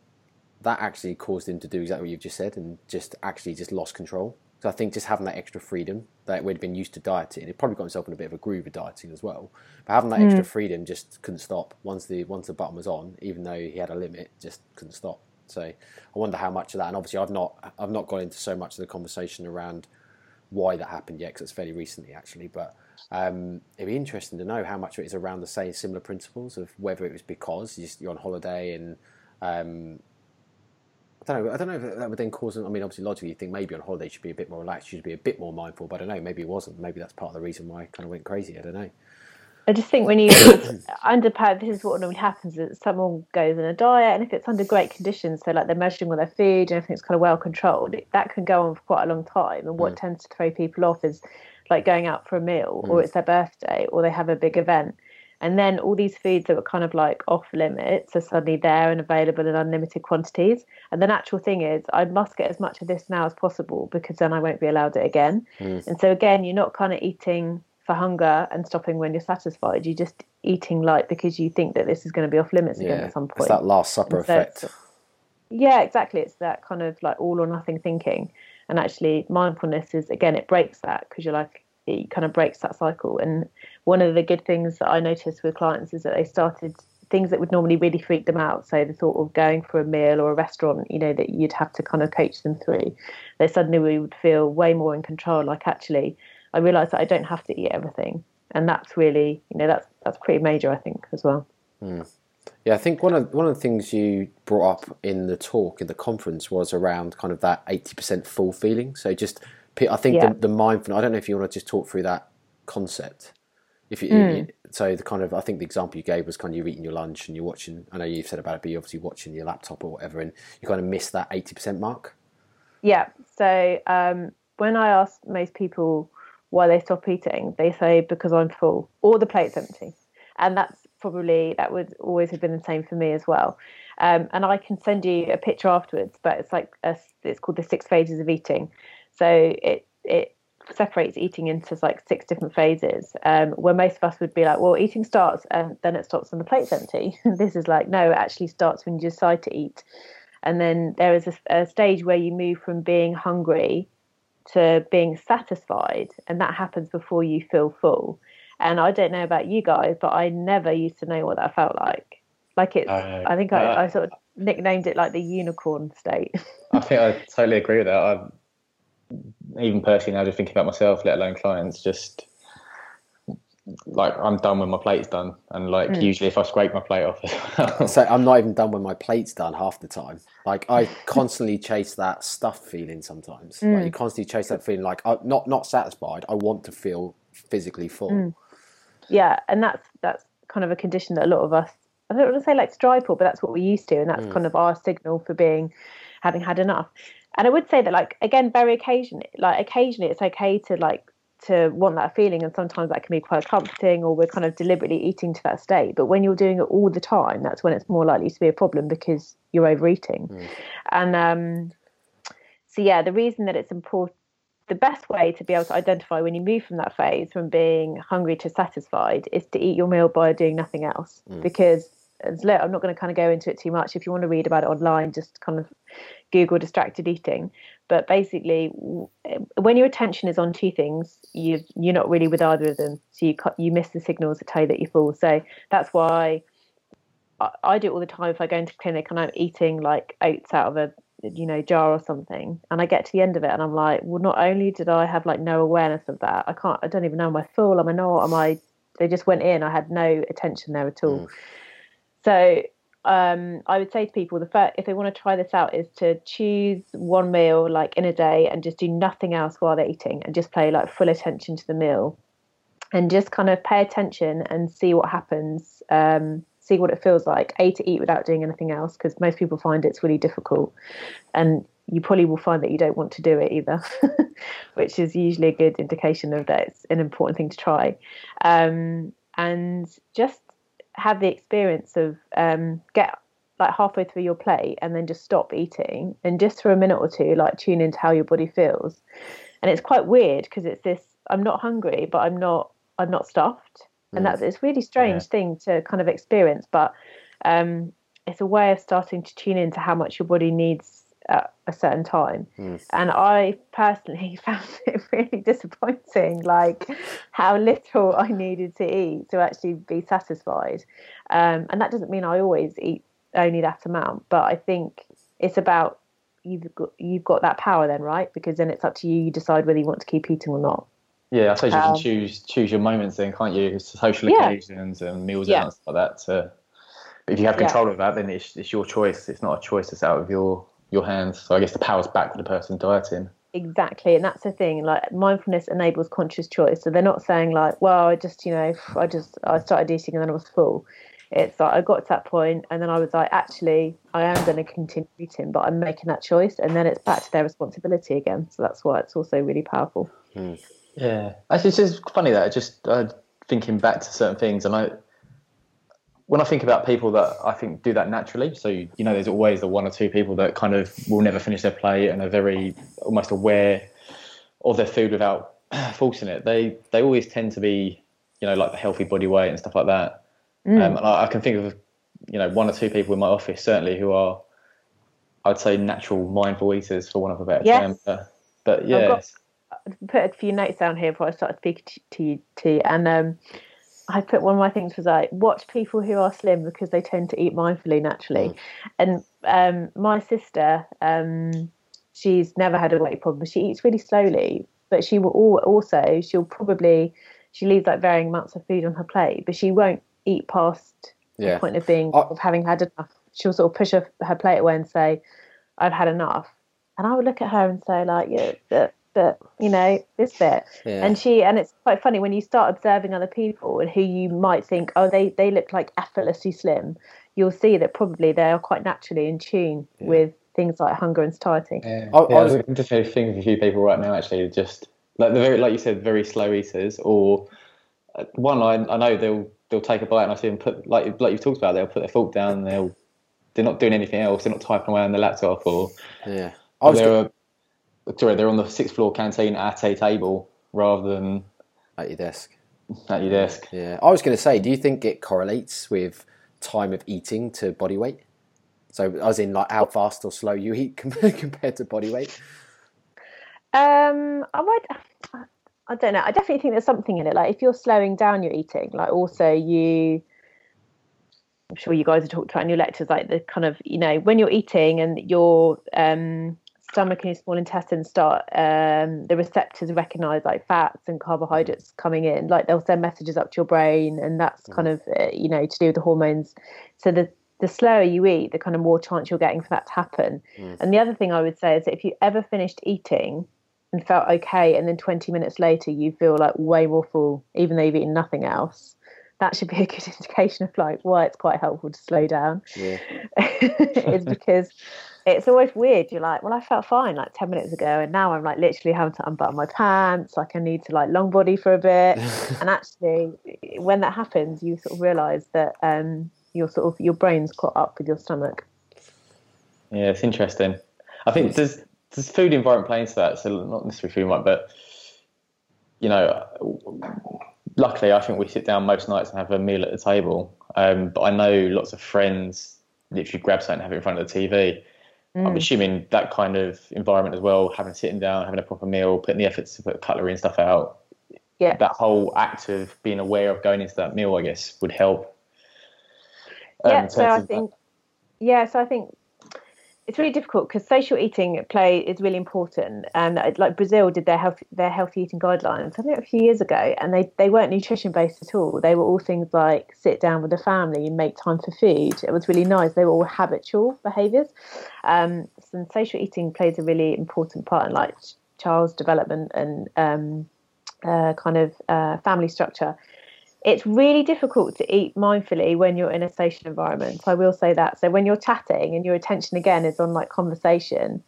that actually caused him to do exactly what you've just said, and just actually just lost control. So I think just having that extra freedom that we'd been used to dieting, he probably got himself in a bit of a groove of dieting as well. But having that mm. extra freedom just couldn't stop once the once the button was on, even though he had a limit, just couldn't stop. So I wonder how much of that. And obviously, I've not I've not got into so much of the conversation around why that happened yet because it's fairly recently actually. But um, it'd be interesting to know how much of it is around the same similar principles of whether it was because you're, on holiday and um, I don't know. I don't know if that would then cause. I mean, obviously, logically, you think maybe on holiday you should be a bit more relaxed, you should be a bit more mindful. But I don't know. Maybe it wasn't. Maybe that's part of the reason why I kind of went crazy. I don't know. I just think when you under this is what normally happens: is someone goes on a diet, and if it's under great conditions, so like they're measuring all their food and everything's kind of well controlled, that can go on for quite a long time. And what mm. tends to throw people off is like going out for a meal, mm. or it's their birthday, or they have a big event, and then all these foods that were kind of like off limits are suddenly there and available in unlimited quantities. And the natural thing is, I must get as much of this now as possible because then I won't be allowed it again. Mm. And so again, you're not kind of eating for hunger and stopping when you're satisfied. You're just eating light because you think that this is going to be off limits again at some point. It's that Last Supper so effect. Yeah, exactly. It's that kind of like all or nothing thinking. And actually, mindfulness is again, it breaks that because you're like, it kind of breaks that cycle. And one of the good things that I noticed with clients is that they started things that would normally really freak them out. So the thought of going for a meal or a restaurant, you know, that you'd have to kind of coach them through. They suddenly would feel way more in control. Like actually, I realise that I don't have to eat everything, and that's really you know that's that's pretty major I think as well. Mm. Yeah, I think one of one of the things you brought up in the talk in the conference was around kind of that eighty percent full feeling. So just I think yeah. the, the mindfulness. I don't know if you want to just talk through that concept. If you, mm. you, so, the kind of I think the example you gave was kind of you're eating your lunch and you're watching. I know you've said about it, but you're obviously watching your laptop or whatever, and you kind of miss that eighty percent mark. Yeah. So um, when I ask most people why they stop eating, they say because I'm full or the plate's empty. And that's probably, that would always have been the same for me as well. Um, and I can send you a picture afterwards, but it's like, a, it's called the six phases of eating. So it, it separates eating into like six different phases um, where most of us would be like well eating starts and then it stops when the plate's empty this is like no it actually starts when you decide to eat and then there is a, a, stage where you move from being hungry to being satisfied, and that happens before you feel full. And I don't know about you guys, but I never used to know what that felt like. Like it's, uh, I think I, uh, I, sort of nicknamed it like the unicorn state. I think I totally agree with that. I've, even personally now, just thinking about myself, let alone clients, just like I'm done when my plate's done, and like mm. usually if I scrape my plate off, so I'm not even done when my plate's done half the time. Like I constantly chase that stuff feeling sometimes. Mm. Like you constantly chase that feeling like I'm not not satisfied. I want to feel physically full. Mm. Yeah, and that's that's kind of a condition that a lot of us. I don't want to say like strive for, but that's what we're used to, and that's mm. kind of our signal for being having had enough. And I would say that like again, very occasionally, like occasionally, it's okay to like to want that feeling and sometimes that can be quite comforting or we're kind of deliberately eating to that state but when you're doing it all the time that's when it's more likely to be a problem because you're overeating mm. and um, so yeah the reason that it's important the best way to be able to identify when you move from that phase from being hungry to satisfied is to eat your meal by doing nothing else mm. because I'm not going to kind of go into it too much. If you want to read about it online, just kind of Google distracted eating. But basically, when your attention is on two things, you you're not really with either of them, so you you miss the signals that tell you that you're full. So that's why I, I do it all the time. If I go into clinic and I'm eating like oats out of a you know jar or something, and I get to the end of it and I'm like, well, not only did I have like no awareness of that, I can't, I don't even know am I full, am I not, am I? They just went in. I had no attention there at all. Mm. So um, I would say to people the first, if they want to try this out is to choose one meal like in a day and just do nothing else while they're eating and just pay like full attention to the meal and just kind of pay attention and see what happens um, see what it feels like. A to eat without doing anything else because most people find it's really difficult. And you probably will find that you don't want to do it either which is usually a good indication of that it's an important thing to try. Um, and just have the experience of um, get like halfway through your plate and then just stop eating. And just for a minute or two like tune into how your body feels. And it's quite weird because it's this i'm not hungry but i'm not i'm not stuffed and that's it's really strange yeah. thing to kind of experience but um, it's a way of starting to tune into how much your body needs at a certain time. Mm. And I personally found it really disappointing, like how little I needed to eat to actually be satisfied. Um, and that doesn't mean I always eat only that amount, but I think it's about you've got you've got that power then, right? Because then it's up to you. You decide whether you want to keep eating or not. Yeah, I suppose you Um, can choose choose your moments then, can't you? Social Yeah. occasions and meals Yeah. and stuff like that. To, but if you have Yeah. control of that, then it's, it's your choice. It's not a choice that's out of your your hands. So I guess the power's back with the person dieting. Exactly, and that's the thing. Like mindfulness enables conscious choice. So they're not saying like, "Well, I just, you know, I just, I started eating and then I was full." It's like I got to that point, and then I was like, "Actually, I am going to continue eating, but I'm making that choice," and then it's back to their responsibility again. So that's why it's also really powerful. Yeah, actually, it's just funny that just uh, thinking back to certain things, and I, when I think about people that I think do that naturally, so you know, there's always the one or two people that kind of will never finish their plate and are very almost aware of their food without forcing it. They they always tend to be, you know, like the healthy body weight and stuff like that. Um, and I, I can think of, you know, one or two people in my office certainly who are, I'd say, natural mindful eaters for one of a better Yes. term. But, but yeah, put a few notes down here before I started speaking to, to you, to you, and um, I put one of my things was like watch people who are slim because they tend to eat mindfully naturally, and um, my sister, um, she's never had a weight problem. She eats really slowly, but she will al- also she'll probably she leaves like varying amounts of food on her plate, but she won't eat past Yeah. the point of being I- of having had enough. She'll sort of push her, her plate away and say, "I've had enough," and I would look at her and say, like, yeah, but, but you know, this bit. Yeah. And she, and it's quite funny when you start observing other people and who you might think, oh, they they look like effortlessly slim. You'll see that probably they are quite naturally in tune with things like hunger and satiety. Yeah, I- I was- I'm just thinking of a few people right now actually, just like the very, like you said, very slow eaters, or uh, one I, I know they'll they'll take a bite and I see them put like like you've talked about, they'll put their fork down, and they'll they're not doing anything else, they're not typing away on the laptop, or yeah. I was they're sorry, they're on the sixth floor canteen at a table rather than at your desk. at your desk. Yeah, I was going to say, do you think it correlates with time of eating to body weight? So, as in, like, how fast or slow you eat compared to body weight? Um, I might. I don't know. I definitely think there's something in it. Like if you're slowing down your eating, like also you. I'm sure you guys have talked about in your lectures, like the kind of you know when you're eating and your um, stomach and your small intestine start, um, the receptors recognize like fats and carbohydrates coming in. Like they'll send messages up to your brain, and that's kind of uh, you know to do with the hormones. So the the slower you eat, the kind of more chance you're getting for that to happen. And the other thing I would say is that if you ever finished eating and felt okay, and then 20 minutes later you feel like way more full, even though you've eaten nothing else, that should be a good indication of like why it's quite helpful to slow down. Yeah. is because it's always weird. You're like, well, I felt fine like 10 minutes ago, and now I'm like literally having to unbutton my pants, like I need to like long body for a bit. and actually, when that happens, you sort of realize that um, your sort of your brain's caught up with your stomach. Yeah, it's interesting. I think there's there's food environment play into that, so not necessarily food environment, but you know, luckily I think we sit down most nights and have a meal at the table. Um, but I know lots of friends literally grab something and have it in front of the TV. I'm assuming that kind of environment as well, having sitting down, having a proper meal, putting the efforts to put cutlery and stuff out. Yeah. That whole act of being aware of going into that meal, I guess, would help. Um, yeah so i think yeah so i think it's really difficult because social eating at play is really important and uh, like brazil did their health their healthy eating guidelines i think a few years ago and they they weren't nutrition based at all. They were all things like sit down with the family and make time for food. It was really nice. They were all habitual behaviors um so social eating plays a really important part in like child's development and um uh, kind of uh, family structure it's really difficult to eat mindfully when you're in a social environment. I will say that. So when you're chatting and your attention again is on like conversation,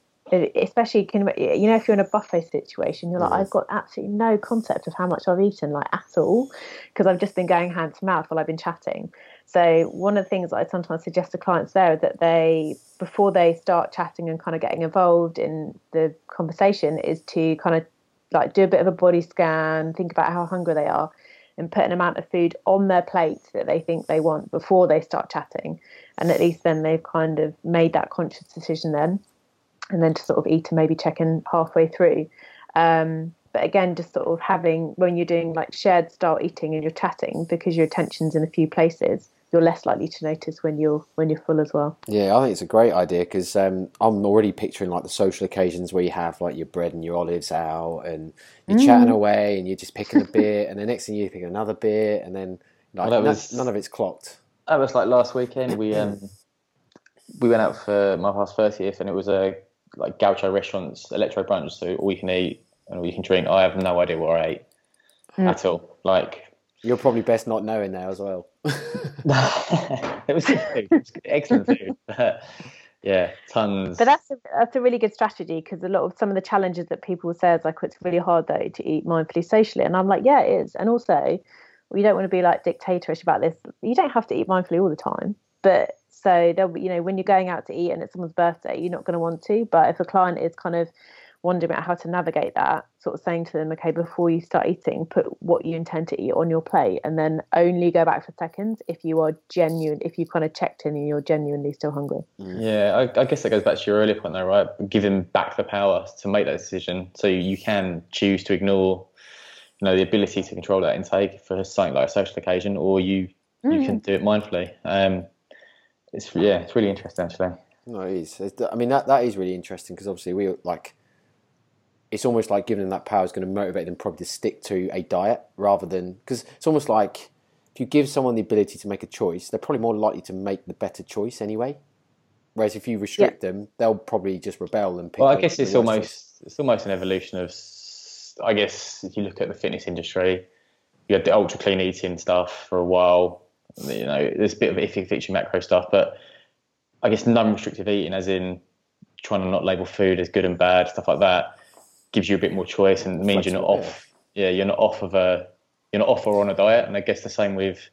especially can you know if you're in a buffet situation, you're like I've got absolutely no concept of how much I've eaten like at all because I've just been going hand to mouth while I've been chatting. So one of the things I sometimes suggest to clients there is that they before they start chatting and kind of getting involved in the conversation is to kind of like do a bit of a body scan, think about how hungry they are and put an amount of food on their plate that they think they want before they start chatting. And at least then they've kind of made that conscious decision then. And then to sort of eat and maybe check in halfway through. Um, but again, just sort of having when you're doing like shared style eating and you're chatting because your attention's in a few places, you're less likely to notice when you're when you're full as well. Yeah, I think it's a great idea because um, I'm already picturing like the social occasions where you have like your bread and your olives out, and you're chatting away, and you're just picking a bit, and the next thing you're picking another bit, and then like Well, that no- was- none of it's clocked. That was like last weekend. We um we went out for my past thirtieth, and it was a like gaucho restaurants electro brunch, so all you can eat and all you can drink. I have no idea what I ate at all. Like You're probably best not knowing now as well. it was good food. It was excellent food. Uh, yeah, tons. But that's a, that's a really good strategy because a lot of some of the challenges that people say is like it's really hard though to eat mindfully socially, and I'm like, yeah, it is. And also, we don't want to be like dictatorish about this. You don't have to eat mindfully all the time, but so there'll be, you know, when you're going out to eat and it's someone's birthday, you're not going to want to. But if a client is kind of wondering about how to navigate that, sort of saying to them, okay, before you start eating, put what you intend to eat on your plate, and then only go back for seconds if you are genuine, if you've kind of checked in and you're genuinely still hungry. Yeah, I, I guess that goes back to your earlier point, though, right? Giving back the power to make that decision, so you can choose to ignore, you know, the ability to control that intake for something like a social occasion, or you you can do it mindfully. Um, it's yeah, it's really interesting actually. No. It's- I mean, that that is really interesting because obviously we like. It's almost like giving them that power is going to motivate them probably to stick to a diet rather than because it's almost like if you give someone the ability to make a choice, they're probably more likely to make the better choice anyway. Whereas if you restrict them, they'll probably just rebel and pick. Well, I guess it's worst choice. almost it's almost an evolution of. I guess if you look at the fitness industry, you had the ultra clean eating stuff for a while. You know, there's a bit of iffy feature macro stuff, but I guess non-restrictive eating, as in trying to not label food as good and bad, stuff like that, gives you a bit more choice and means you're not yeah. off. Yeah, you're not off of a you're not off or on a diet. And I guess the same with,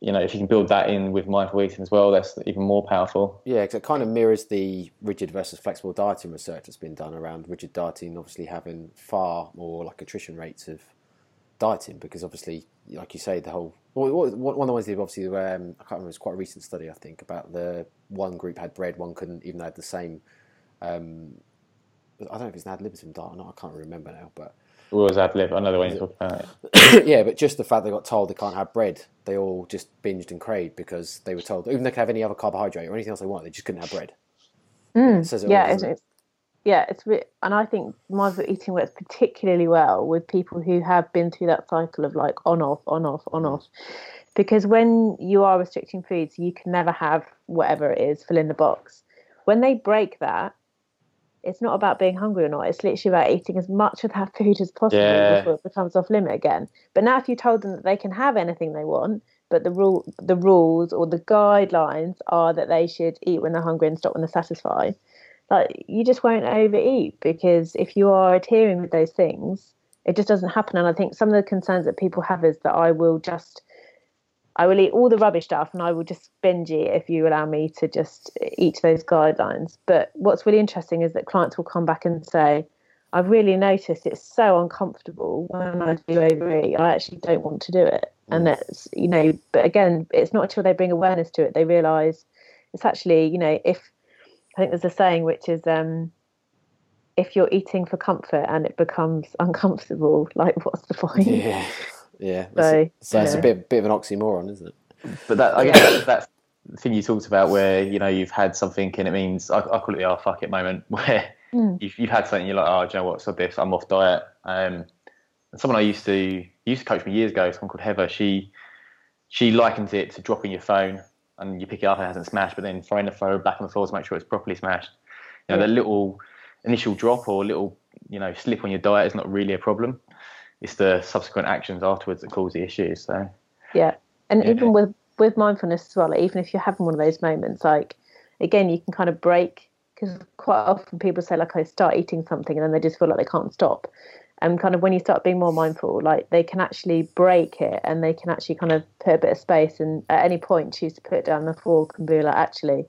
you know, if you can build that in with mindful eating as well, that's even more powerful. Yeah, 'cause it kind of mirrors the rigid versus flexible dieting research that's been done around rigid dieting, obviously having far more like attrition rates of dieting because obviously, like you say, the whole well, one of the ones they obviously um, I can't remember. It's quite a recent study, I think, about the one group had bread, one couldn't, even though they had the same. Um, I don't know if it's an ad libitum diet or not. I can't remember now, but We always ad lib. I know the way you talk about it. yeah, but just the fact they got told they can't have bread, they all just binged and craved because they were told even they could have any other carbohydrate or anything else they want, they just couldn't have bread. Mm, it says it yeah, doesn't it's, it's yeah, it's re- and I think mindful eating works particularly well with people who have been through that cycle of like on off, on off, on mm. off. Because when you are restricting foods, you can never have whatever it is fill in the box. When they break that, it's not about being hungry or not. It's literally about eating as much of that food as possible Yeah. before it becomes off limit again. But now, if you told them that they can have anything they want, but the rule, the rules or the guidelines are that they should eat when they're hungry and stop when they're satisfied, like you just won't overeat because if you are adhering with those things, it just doesn't happen. And I think some of the concerns that people have is that I will just, I will eat all the rubbish stuff and I will just binge it if you allow me to just eat those guidelines. But what's really interesting is that clients will come back and say, I've really noticed it's so uncomfortable when I do overeat. I actually don't want to do it. And that's, you know, but again, it's not until they bring awareness to it, they realize it's actually, you know, if I think there's a saying which is, um, if you're eating for comfort and it becomes uncomfortable, like what's the point? Yeah, yeah. So, That's, so it's yeah. a bit bit of an oxymoron, isn't it? But that I guess that, that thing you talked about, where you know you've had something and it means I, I call it the "oh fuck it" moment, where you've, you've had something you're like, oh, do you know what? So this, I'm off diet. Um, and someone I used to used to coach me years ago, someone called Heather. She she likens it to dropping your phone and you pick it up and it hasn't smashed, but then throwing the phone back on the floor to make sure it's properly smashed. You know, Yeah. that little initial drop or little you know slip on your diet is not really a problem. It's the subsequent actions afterwards that cause the issues. So Yeah, and Yeah. even with with mindfulness as well, like, even if you're having one of those moments, like again, you can kind of break because quite often people say like I start eating something and then they just feel like they can't stop. And kind of when you start being more mindful, like they can actually break it and they can actually kind of put a bit of space and at any point choose to put down the fork and be like, actually,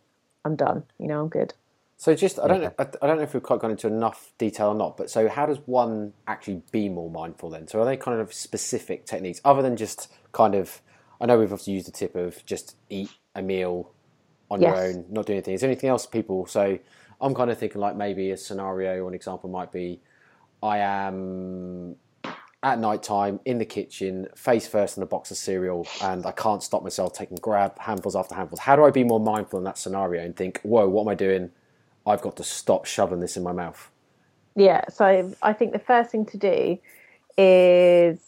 I'm done. You know, I'm good. So just I don't know, I I don't know if we've quite gone into enough detail or not, but so how does one actually be more mindful then? So are they kind of specific techniques other than just kind of I know we've obviously used the tip of just eat a meal on your own, not do anything. Is there anything else people so I'm kind of thinking like maybe a scenario or an example might be I am at night time in the kitchen, face first in a box of cereal, and I can't stop myself taking grab handfuls after handfuls. How do I be more mindful in that scenario and think, whoa, what am I doing? I've got to stop shoving this in my mouth. Yeah, so I think the first thing to do is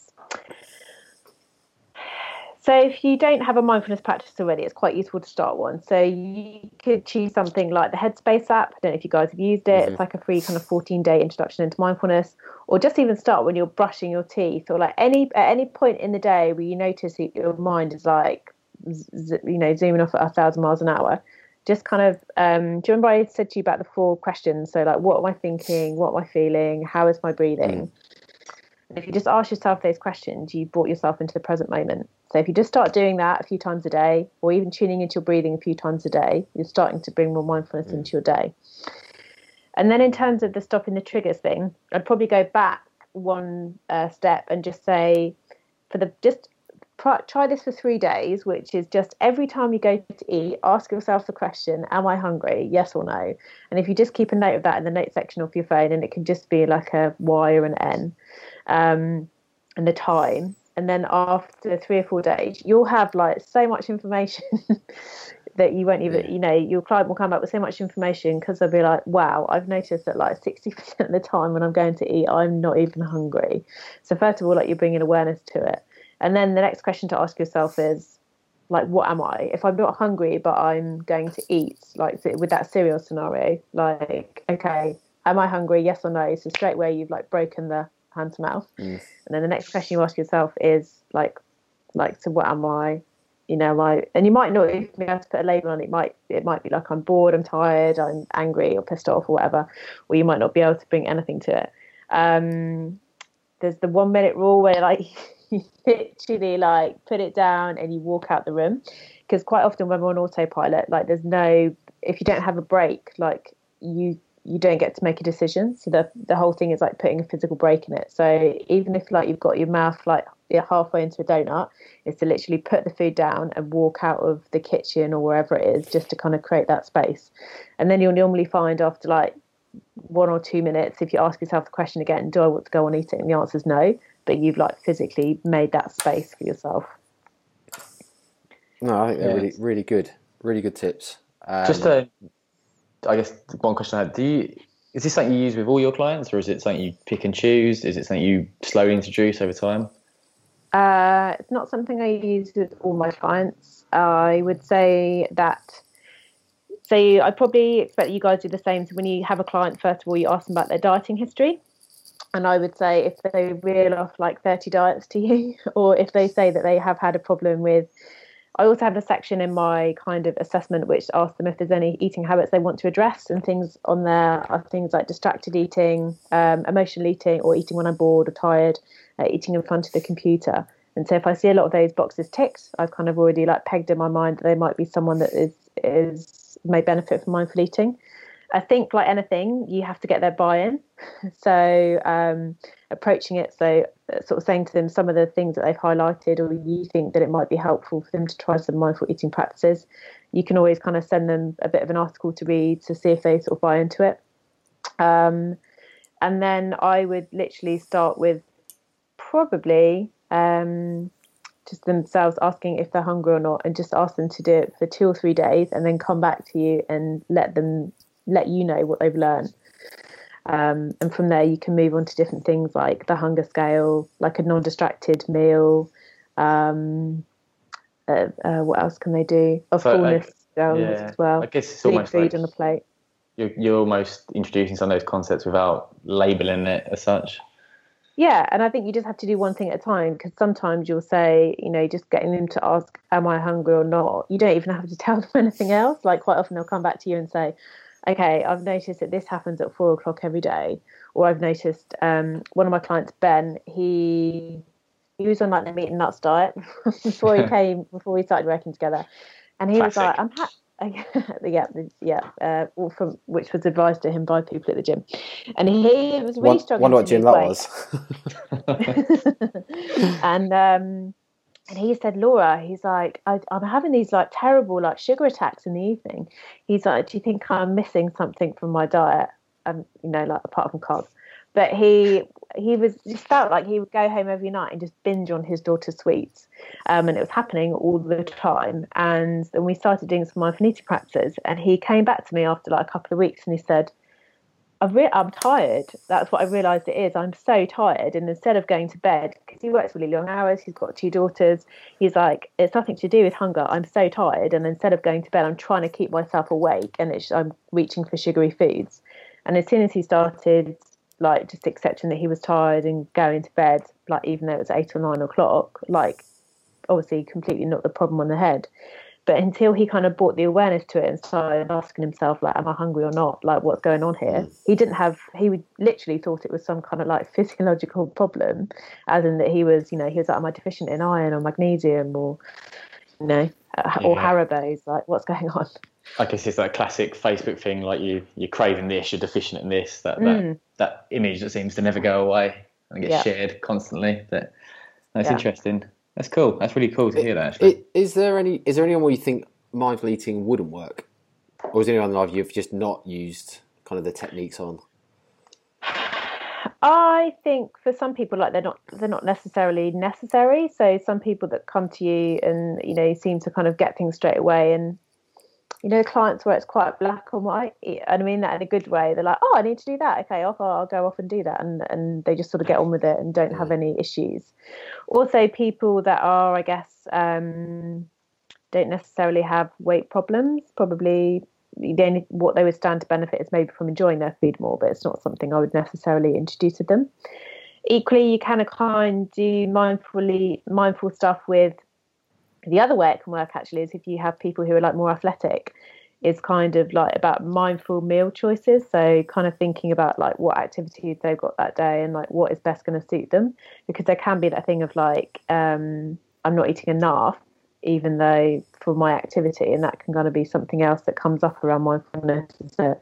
so if you don't have a mindfulness practice already, it's quite useful to start one. So you could choose something like the Headspace app. I don't know if you guys have used it. Mm-hmm. It's like a free kind of 14 day introduction into mindfulness, or just even start when you're brushing your teeth, or like any at any point in the day where you notice that your mind is like, you know, zooming off at a thousand miles an hour. Just kind of, um, do you remember I said to you about the four questions? So like, what am I thinking? What am I feeling? How is my breathing? Mm. If you just ask yourself those questions, you brought yourself into the present moment. So if you just start doing that a few times a day, or even tuning into your breathing a few times a day, you're starting to bring more mindfulness mm. into your day. And then in terms of the stopping the triggers thing, I'd probably go back one uh, step and just say, for the just try this for three days, which is just every time you go to eat, ask yourself the question, Am I hungry? Yes or no? And if you just keep a note of that in the note section of your phone, and it can just be like a Y or an N, um, and the time. And then after three or four days, you'll have like so much information that you won't even, you know, your client will come back with so much information because they'll be like, wow, I've noticed that like 60% of the time when I'm going to eat, I'm not even hungry. So, first of all, like you're bringing awareness to it. And then the next question to ask yourself is, like, what am I? If I'm not hungry, but I'm going to eat, like with that cereal scenario, like, okay, am I hungry? Yes or no? So straight away you've like broken the hand to mouth. Mm. And then the next question you ask yourself is like, like, so what am I? You know, like, and you might not even be able to put a label on it. it. Might it might be like I'm bored, I'm tired, I'm angry, or pissed off, or whatever. Or you might not be able to bring anything to it. Um, there's the one minute rule where like you literally like put it down and you walk out the room because quite often when we're on autopilot, like there's no if you don't have a break, like you you don't get to make a decision. So the the whole thing is like putting a physical break in it. So even if like you've got your mouth like you're halfway into a donut, is to literally put the food down and walk out of the kitchen or wherever it is, just to kind of create that space. And then you'll normally find after like one or two minutes, if you ask yourself the question again, do I want to go on eating? And the answer is no, but you've like physically made that space for yourself. No, I think they're yeah. really really good, really good tips. Um, Just a I guess one question I had: Do you is this something you use with all your clients, or is it something you pick and choose? Is it something you slowly introduce over time? Uh, it's not something I use with all my clients. I would say that. So I probably expect you guys do the same. So when you have a client, first of all, you ask them about their dieting history. And I would say if they reel off like 30 diets to you, or if they say that they have had a problem with I also have a section in my kind of assessment which asks them if there's any eating habits they want to address, and things on there are things like distracted eating, um, emotional eating, or eating when I'm bored or tired, uh, eating in front of the computer. And so if I see a lot of those boxes ticked, I've kind of already like pegged in my mind that they might be someone that is is may benefit from mindful eating. I think, like anything, you have to get their buy-in. So, um, approaching it, so uh, sort of saying to them some of the things that they've highlighted, or you think that it might be helpful for them to try some mindful eating practices. You can always kind of send them a bit of an article to read to see if they sort of buy into it. Um, and then I would literally start with probably um, just themselves asking if they're hungry or not, and just ask them to do it for two or three days, and then come back to you and let them let you know what they've learned. Um, and from there, you can move on to different things like the hunger scale, like a non-distracted meal. Um, uh, uh, what else can they do? A so, fullness scale yeah, as well. I guess it's almost food like on the plate. You're, you're almost introducing some of those concepts without labeling it as such. Yeah, and I think you just have to do one thing at a time because sometimes you'll say, you know, just getting them to ask, "Am I hungry or not?" You don't even have to tell them anything else. Like quite often they'll come back to you and say, okay, I've noticed that this happens at four o'clock every day, or I've noticed um, one of my clients, Ben, he he was on like the meat and nuts diet before he came before we started working together, and he Classic. was like, I'm ha- yeah, yeah, uh, from which was advised to him by people at the gym, and he was really struggling. Wonder what gym that was. and um, and he said, Laura, he's like, I, am having these like terrible like sugar attacks in the evening. He's like, do you think I'm missing something from my diet? Um, you know, like apart from carbs. but he he was just felt like he would go home every night and just binge on his daughter's sweets, um, and it was happening all the time. And then we started doing some mindful practices, and he came back to me after like a couple of weeks, and he said, I've re- I'm tired. That's what I realised it is. I'm so tired. And instead of going to bed, because he works really long hours, he's got two daughters, he's like, it's nothing to do with hunger. I'm so tired. And instead of going to bed, I'm trying to keep myself awake and it's, I'm reaching for sugary foods. And as soon as he started, like, just accepting that he was tired and going to bed, like, even though it was eight or nine o'clock, like, obviously completely not the problem on the head. But until he kind of brought the awareness to it and started asking himself, like, am I hungry or not? Like, what's going on here? Mm. He didn't have, he would literally thought it was some kind of like physiological problem, as in that he was, you know, he was like, am I deficient in iron or magnesium or, you know, uh, or yeah. Haribo's? Like, what's going on? I guess it's that classic Facebook thing, like you, you're craving this, you're deficient in this, that, that, mm. that image that seems to never go away and gets yeah. shared constantly. But that's yeah. interesting. That's cool. That's really cool to hear that. Actually. It, is there any? Is there anyone where you think mindful eating wouldn't work, or is there anyone live you've just not used kind of the techniques on? I think for some people, like they're not they're not necessarily necessary. So some people that come to you and you know seem to kind of get things straight away and you know, clients where it's quite black and white, and I mean that in a good way. They're like, "Oh, I need to do that. Okay, off. I'll go off and do that," and and they just sort of get on with it and don't have mm. any issues. Also, people that are, I guess, um, don't necessarily have weight problems. Probably the only what they would stand to benefit is maybe from enjoying their food more, but it's not something I would necessarily introduce to them. Equally, you can kind do mindfully mindful stuff with the other way it can work actually is if you have people who are like more athletic, is kind of like about mindful meal choices. So kind of thinking about like what activities they've got that day and like what is best going to suit them. Because there can be that thing of like, um, I'm not eating enough, even though for my activity, and that can kind of be something else that comes up around mindfulness is that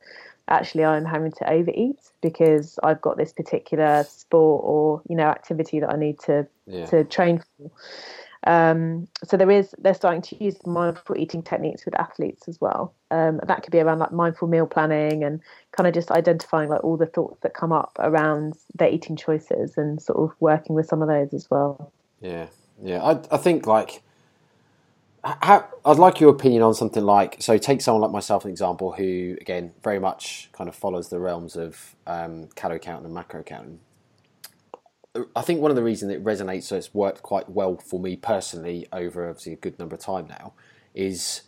actually I'm having to overeat because I've got this particular sport or you know activity that I need to yeah. to train for. Um, so there is they're starting to use mindful eating techniques with athletes as well. Um, that could be around like mindful meal planning and kind of just identifying like all the thoughts that come up around their eating choices and sort of working with some of those as well. Yeah, yeah. I I think like. How, I'd like your opinion on something like so. Take someone like myself, an example, who again very much kind of follows the realms of um, calorie counting and macro counting. I think one of the reasons it resonates, so it's worked quite well for me personally over obviously a good number of time now, is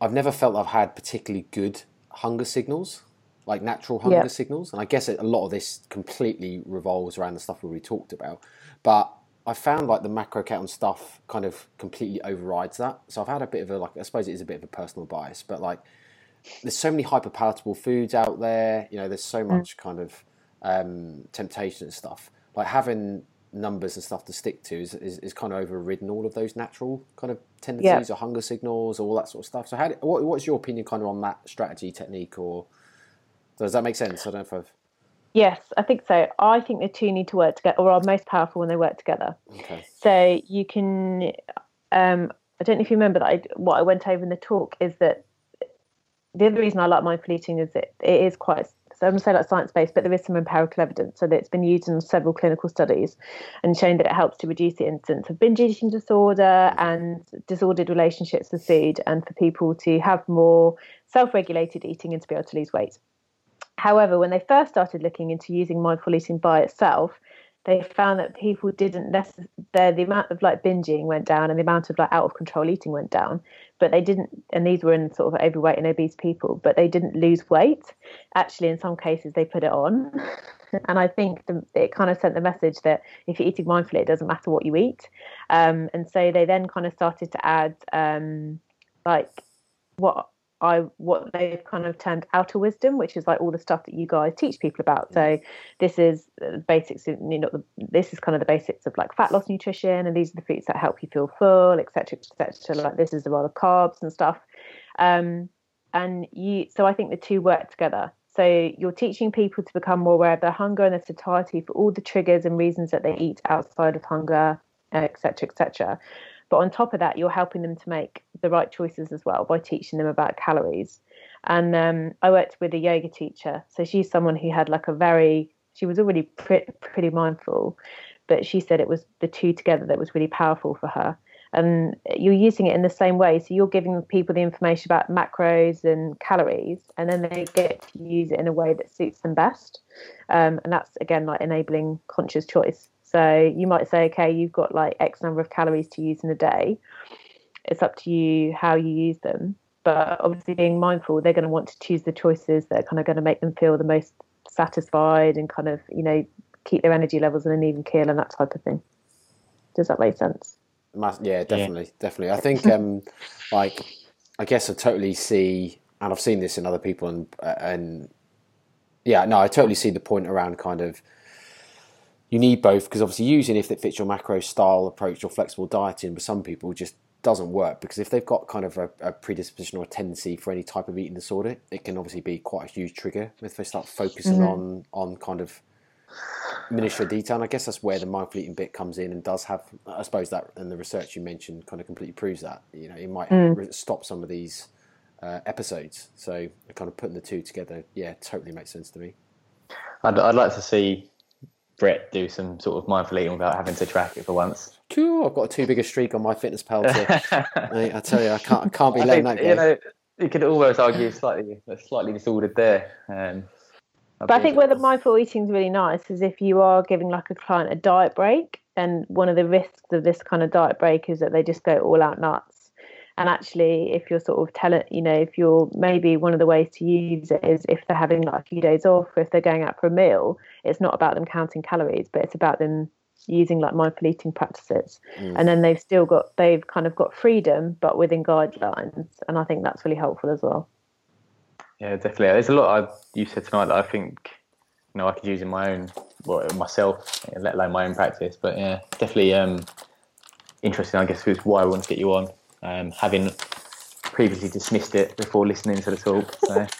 I've never felt I've had particularly good hunger signals, like natural hunger yeah. signals, and I guess a lot of this completely revolves around the stuff we talked about. But I found like the macro count stuff kind of completely overrides that. So I've had a bit of a like I suppose it is a bit of a personal bias, but like there's so many hyper palatable foods out there. You know, there's so mm. much kind of um, temptation and stuff like having numbers and stuff to stick to is, is, is, kind of overridden all of those natural kind of tendencies yeah. or hunger signals or all that sort of stuff. So, how what, what's your opinion kind of on that strategy technique, or does that make sense? I don't know if I've. Yes, I think so. I think the two need to work together, or are most powerful when they work together. Okay. So you can. Um, I don't know if you remember that. I, what I went over in the talk is that the other reason I like mindful eating is that it is quite so I'm going to say like science based, but there is some empirical evidence. So that it's been used in several clinical studies and shown that it helps to reduce the incidence of binge eating disorder and disordered relationships with food, and for people to have more self regulated eating and to be able to lose weight. However, when they first started looking into using mindful eating by itself, they found that people didn't necessarily the amount of like binging went down and the amount of like out of control eating went down but they didn't and these were in sort of overweight and obese people but they didn't lose weight. Actually in some cases they put it on. And i think the, it kind of sent the message that if you're eating mindfully it doesn't matter what you eat. Um, and so they then kind of started to add um, like what I what they've kind of termed outer wisdom, which is like all the stuff that you guys teach people about. So this is basics, you know, the, this is kind of the basics of like fat loss nutrition, and these are the foods that help you feel full, etc., etc. Like this is the role of carbs and stuff. Um, and you, so I think the two work together. So you're teaching people to become more aware of their hunger and their satiety for all the triggers and reasons that they eat outside of hunger, etc., etc. But on top of that, you're helping them to make the right choices as well by teaching them about calories. And um, I worked with a yoga teacher. So she's someone who had like a very she was already pre- pretty mindful, but she said it was the two together that was really powerful for her. And you're using it in the same way. So you're giving people the information about macros and calories, and then they get to use it in a way that suits them best. Um, and that's again like enabling conscious choice. So you might say, okay, you've got like X number of calories to use in a day. It's up to you how you use them. But obviously, being mindful, they're going to want to choose the choices that are kind of going to make them feel the most satisfied and kind of, you know, keep their energy levels in an even keel and that type of thing. Does that make sense? Yeah, definitely, yeah. definitely. I think, um, like, I guess I totally see, and I've seen this in other people, and and yeah, no, I totally see the point around kind of you need both because obviously using if it fits your macro style approach or flexible dieting, but some people just doesn't work because if they've got kind of a, a, predisposition or a tendency for any type of eating disorder, it can obviously be quite a huge trigger if they start focusing mm-hmm. on on kind of minutia detail. And I guess that's where the mindful eating bit comes in and does have, I suppose that and the research you mentioned kind of completely proves that. You know, it might mm. stop some of these uh, episodes. So kind of putting the two together, yeah, totally makes sense to me. I'd, I'd like to see Brett do some sort of mindful eating without having to track it for once. Cool. I've got a too big a streak on MyFitnessPal. I tell you, I can't, I can't be I letting think, that go. You know, you could almost argue slightly, slightly disordered there. Um, but I think where the mindful eating is really nice is if you are giving like a client a diet break, and one of the risks of this kind of diet break is that they just go all out nuts. And actually, if you're sort of telling, you know, if you're maybe one of the ways to use it is if they're having like a few days off, or if they're going out for a meal, it's not about them counting calories, but it's about them using like mindful eating practices. Mm. and then they've still got they've kind of got freedom but within guidelines. And i think that's really helpful as well. Yeah definitely. There's a lot I, you said tonight that i think you know i could use in my own well myself let alone my own practice. But yeah definitely um interesting i guess is why i want to get you on um having previously dismissed it before listening to the talk so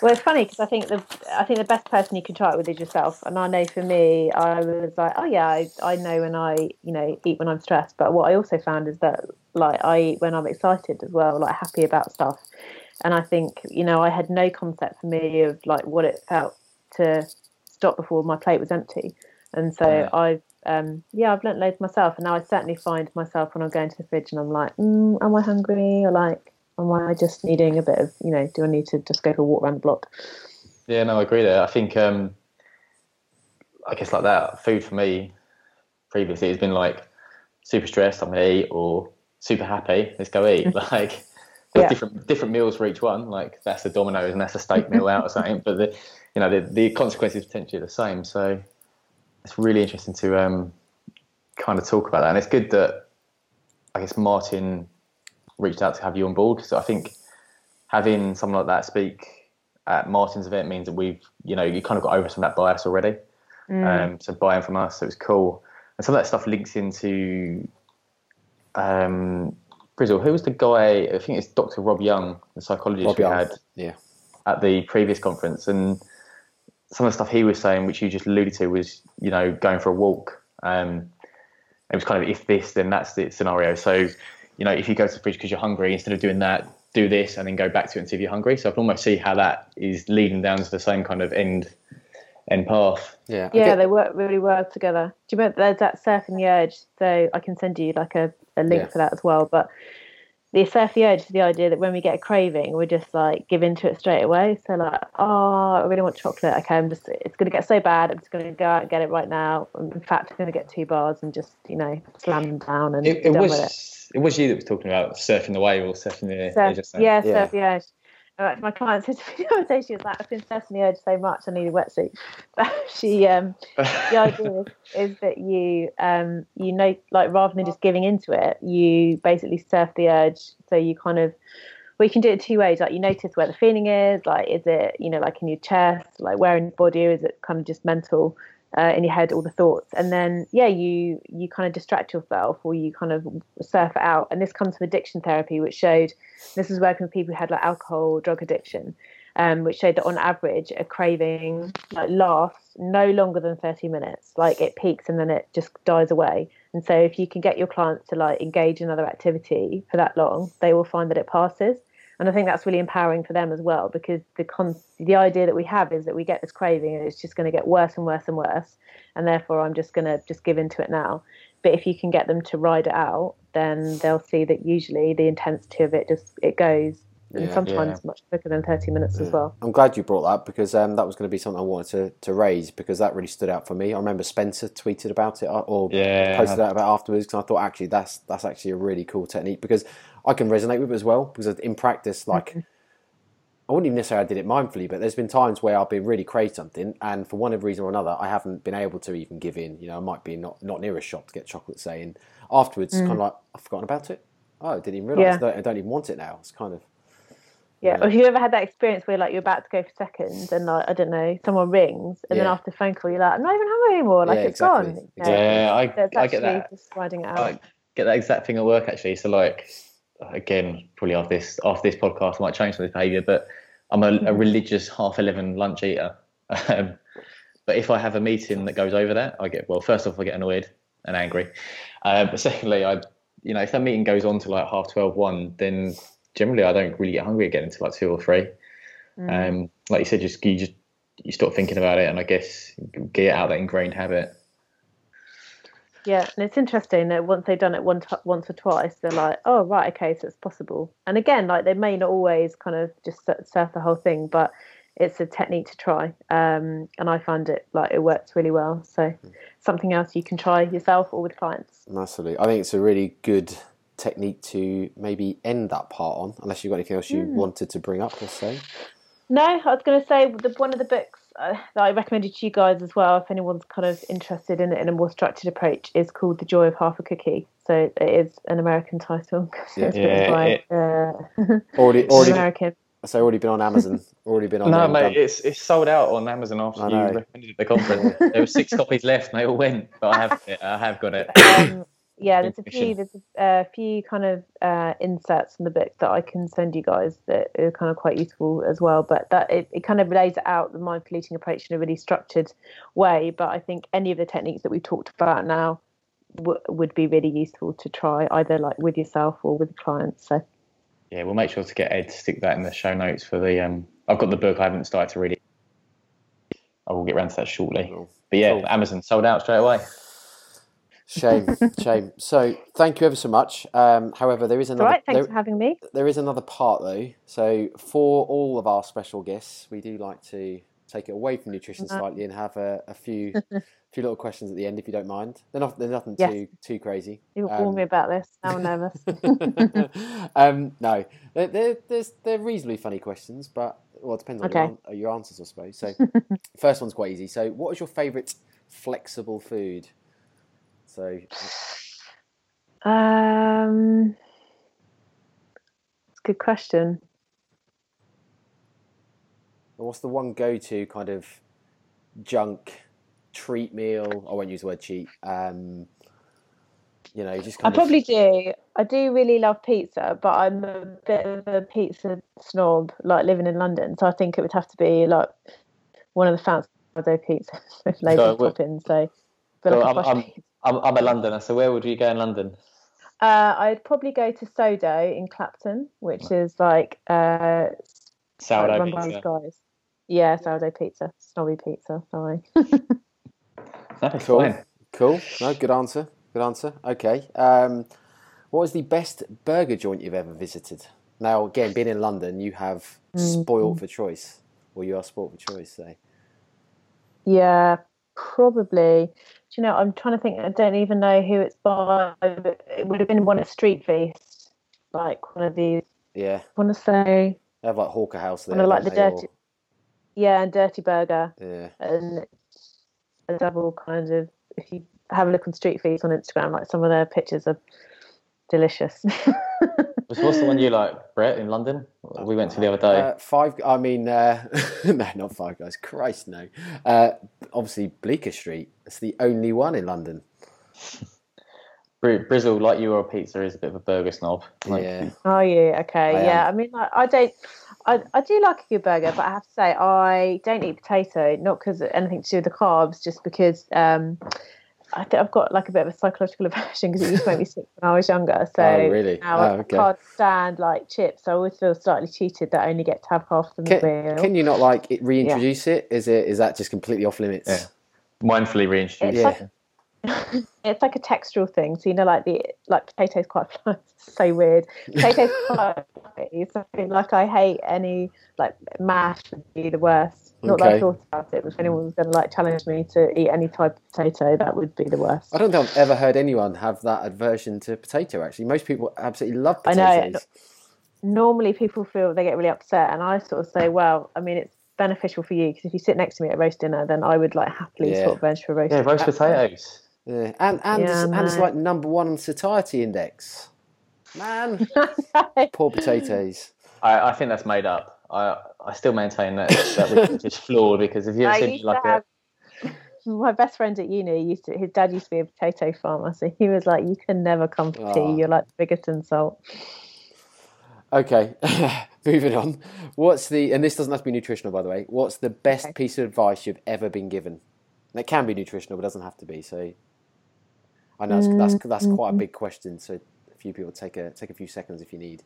Well, it's funny because I think the I think the best person you can try it with is yourself. And I know for me, I was like, oh yeah, I, I know when I you know eat when I'm stressed. But what I also found is that like I eat when I'm excited as well, like happy about stuff. And I think you know I had no concept for me of like what it felt to stop before my plate was empty. And so yeah. I've um, yeah, I've learnt loads myself, and now I certainly find myself when I'm going to the fridge and I'm like, mm, am I hungry? Or like, am I just needing a bit of, you know, do I need to just go for a walk around the block? Yeah, no, I agree there. I think, um, I guess like that, food for me previously has been like super stressed, I'm gonna eat, or super happy, let's go eat. like, there's yeah. different different meals for each one. Like that's the Domino's and that's a steak meal out or something. But the, you know, the the consequences potentially the same. So it's really interesting to um, kind of talk about that, and it's good that I guess Martin reached out to have you on board. So I think having someone like that speak at Martin's event means that we've, you know, you kind of got over some of that bias already. Mm. Um, so buying from us, so it was cool. And some of that stuff links into um, Brizzle. Who was the guy? I think it's Dr. Rob Young, the psychologist Rob we Young. had yeah. at the previous conference. And some of the stuff he was saying, which you just alluded to, was, you know, going for a walk. Um, it was kind of if this, then that's the scenario. So you know, if you go to the fridge because you're hungry, instead of doing that, do this and then go back to it and see if you're hungry. So I can almost see how that is leading down to the same kind of end end path. Yeah, yeah, they work really well together. Do you remember there's that surfing the urge? So I can send you like a, a link yeah. for that as well. But the surf the urge is the idea that when we get a craving, we just like give into it straight away. So like, oh, I really want chocolate. Okay, I'm just it's going to get so bad. I'm just going to go out and get it right now. In fact, I'm going to get two bars and just you know slam them down and it, it was it was you that was talking about surfing the wave or surfing the surf, edge. Yeah, yeah, surf the edge. My client said to me the other day, she was like, I've been surfing the edge so much, I need a wetsuit. But she, um, the idea is, is, that you, um, you know, like rather than just giving into it, you basically surf the urge. So you kind of, well, you can do it two ways. Like you notice where the feeling is. Like, is it, you know, like in your chest, like where in your body, or is it kind of just mental? Uh, in your head all the thoughts. And then yeah you you kind of distract yourself or you kind of surf it out. And this comes from addiction therapy which showed this is working with people who had like alcohol drug addiction um, which showed that on average a craving like lasts no longer than 30 minutes. Like it peaks and then it just dies away. And so if you can get your clients to like engage in another activity for that long they will find that it passes and I think that's really empowering for them as well because the con- the idea that we have is that we get this craving and it's just going to get worse and worse and worse, and therefore I'm just going to just give into it now. But if you can get them to ride it out, then they'll see that usually the intensity of it just it goes, and Yeah. sometimes much quicker than 30 minutes as well. I'm glad you brought that because um, that was going to be something I wanted to, to raise because that really stood out for me. I remember Spencer tweeted about it uh, or Yeah. posted out about it afterwards because I thought actually that's that's actually a really cool technique because I can resonate with it as well because in practice like mm-hmm. I wouldn't even necessarily I did it mindfully but there's been times where I've been really crave something and for one reason or another I haven't been able to even give in you know I might be not not near a shop to get chocolate say and afterwards kind of mm. like I've forgotten about it oh I didn't even realise Yeah. I, don't, I don't even want it now it's kind of Yeah. Yeah. Or have you ever had that experience where like you're about to go for seconds and like I don't know, someone rings and then after the phone call you're like, I'm not even hungry anymore, like Yeah, it's exactly. gone. You know? Yeah, I, So it's I get that. just riding it out. I get that exact thing at work actually. So like again, probably after this after this podcast, I might change some of this behaviour. But I'm a, a religious half eleven lunch eater. Um, but if I have a meeting that goes over that, I get well. First off, I get annoyed and angry. Uh, but secondly, I you know if that meeting goes on to like half 12, 1, then generally I don't really get hungry again until like two or three. Um, like you said, just you just you stop thinking about it, and I guess get out that ingrained habit. Yeah, and it's interesting that once they've done it one t- once or twice, they're like, "Oh, right, okay, so it's possible." And again, like they may not always kind of just surf the whole thing, but it's a technique to try. Um, and I find it like it works really well. So something else you can try yourself or with clients. Massively. I think it's a really good technique to maybe end that part on, unless you've got anything else you wanted to bring up, let's say. No, I was going to say the, one of the books uh, that I recommended to you guys as well, if anyone's kind of interested in in a more structured approach, is called The Joy of Half a Cookie. So it is an American title. So it's Yeah, by it- uh, Already, already, American. so already been on Amazon, already been on. No, there and mate, it's it's sold out on Amazon after I you know. recommended it at the conference. there were six copies left, and they all went. But I have it. I have got it. Um, yeah, there's a few there's a few kind of uh, inserts from the book that I can send you guys that are kind of quite useful as well. But that it, it kind of lays out the mindful eating approach in a really structured way. But I think any of the techniques that we talked about now w- would be really useful to try either like with yourself or with clients. So Yeah, we'll make sure to get Ed to stick that in the show notes for the. Um, I've got the book. I haven't started to read it. I will get around to that shortly. Cool. But yeah, Cool. Amazon sold out straight away. Shame, shame. So thank you ever so much. Um, however, there is another right, thanks there, for having me. there is another part though. So for all of our special guests, we do like to take it away from nutrition Uh-huh. slightly and have a, a few few little questions at the end, if you don't mind. They're not they're nothing Yes. too too crazy. You Um, warned me about this. Now I'm nervous. um, no, they're, they're, they're, they're reasonably funny questions, but well, it depends on your, Okay. an- your answers, I suppose. So, first one's quite easy. So, what is your favourite flexible food? So, um, it's a good question. what's the one go-to kind of junk treat meal? I won't use the word cheat. Um, you know, just I kind of probably do. I do really love pizza, but I'm a bit of a pizza snob, like living in London. So I think it would have to be like one of the fancy sourdough pizzas with loads So of toppings. So, but So like I'm, I'm. I'm, I'm a Londoner, so where would you go in London? Uh, I'd probably go to Sodo in Clapton, which is like uh, Sourdough run by these pizza. guys. Yeah, sourdough pizza, snobby pizza. Sorry. That's Cool. fine. cool. No, good answer. Good answer. Okay. Um, what was the best burger joint you've ever visited? Now, again, being in London, you have spoiled for choice, or you are spoiled for choice. So, Yeah, probably. Do you know, I'm trying to think. I don't even know who it's by. But it would have been one of Street Feast, like one of these. yeah, I want to say, they have like Hawker House there. One of, like, the dirty- yeah, and Dirty Burger, yeah. and a double kind of. If you have a look on Street Feast on Instagram, like some of their pictures are delicious. What's, what's the one you like, Brett, in London? We went to the other day. Uh, five. I mean, uh, no, not Five Guys. Christ, no. Uh, obviously, Bleecker Street. It's the only one in London. Bri- Brizzle, like you or pizza, is a bit of a burger snob. Like, yeah. Are you okay? I yeah, am. I mean, like, I don't. I, I do like a good burger, but I have to say I don't eat potato, not because anything to do with the carbs, just because um, I think I've got like a bit of a psychological aversion because it used to make me sick when I was younger. Oh, so Oh, really? now Oh, I okay. can't stand like chips. I always feel slightly cheated that I only get to have half the Can, meal. can you not like it, reintroduce it? Is it is that just completely off limits? Yeah. Mindfully reintroduce. It's Yeah. like it's like a textural thing. So you know, like the like potatoes quite so weird. Potatoes quite fluffy. So like I hate any like mash would be the worst. Not that I thought about it, but if anyone was going to like challenge me to eat any type of potato, that would be the worst. I don't think I've ever heard anyone have that aversion to potato. Actually, most people absolutely love potatoes. I know. potatoes. Normally, people feel they get really upset, and I sort of say, well, I mean, it's beneficial for you because if you sit next to me at roast dinner, then I would like happily Yeah. sort of bench for roast. Yeah, roast potatoes. Yeah. And and Yeah, it's, and it's like number one on satiety index. Man, poor potatoes. I, I think that's made up. I I still maintain that that research is flawed because if you ever I seen like to a my best friend at uni used to his dad used to be a potato farmer, so he was like, "You can never come for Oh. tea. Ah. You're like the biggest insult." Okay, moving on. What's the and this doesn't have to be nutritional, by the way. What's the best Okay. piece of advice you've ever been given? And it can be nutritional, but it doesn't have to be. So I know that's that's, that's quite a mm-hmm. big question. So a few people take a take a few seconds if you need.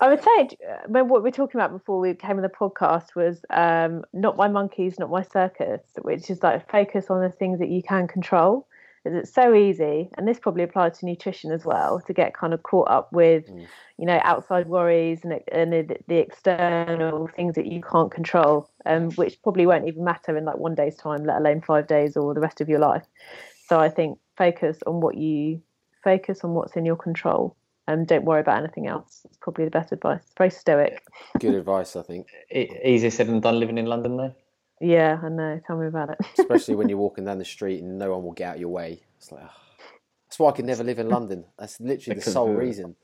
I would say what we were talking about before we came on the podcast was um, not my monkeys, not my circus, which is like focus on the things that you can control. 'Cause It's so easy, and this probably applies to nutrition as well, to get kind of caught up with, you know, outside worries and, and the, the external things that you can't control, um, which probably won't even matter in like one day's time, let alone five days or the rest of your life. So I think focus on what you focus on what's in your control and don't worry about anything else. It's probably the best advice. Very stoic. Good advice, I think, e- easier said than done living in London though. Yeah, I know. Tell me about it. especially when you're walking down the street and no one will get out of your way. It's like, ah. that's why I could never live in London. That's literally the sole reason.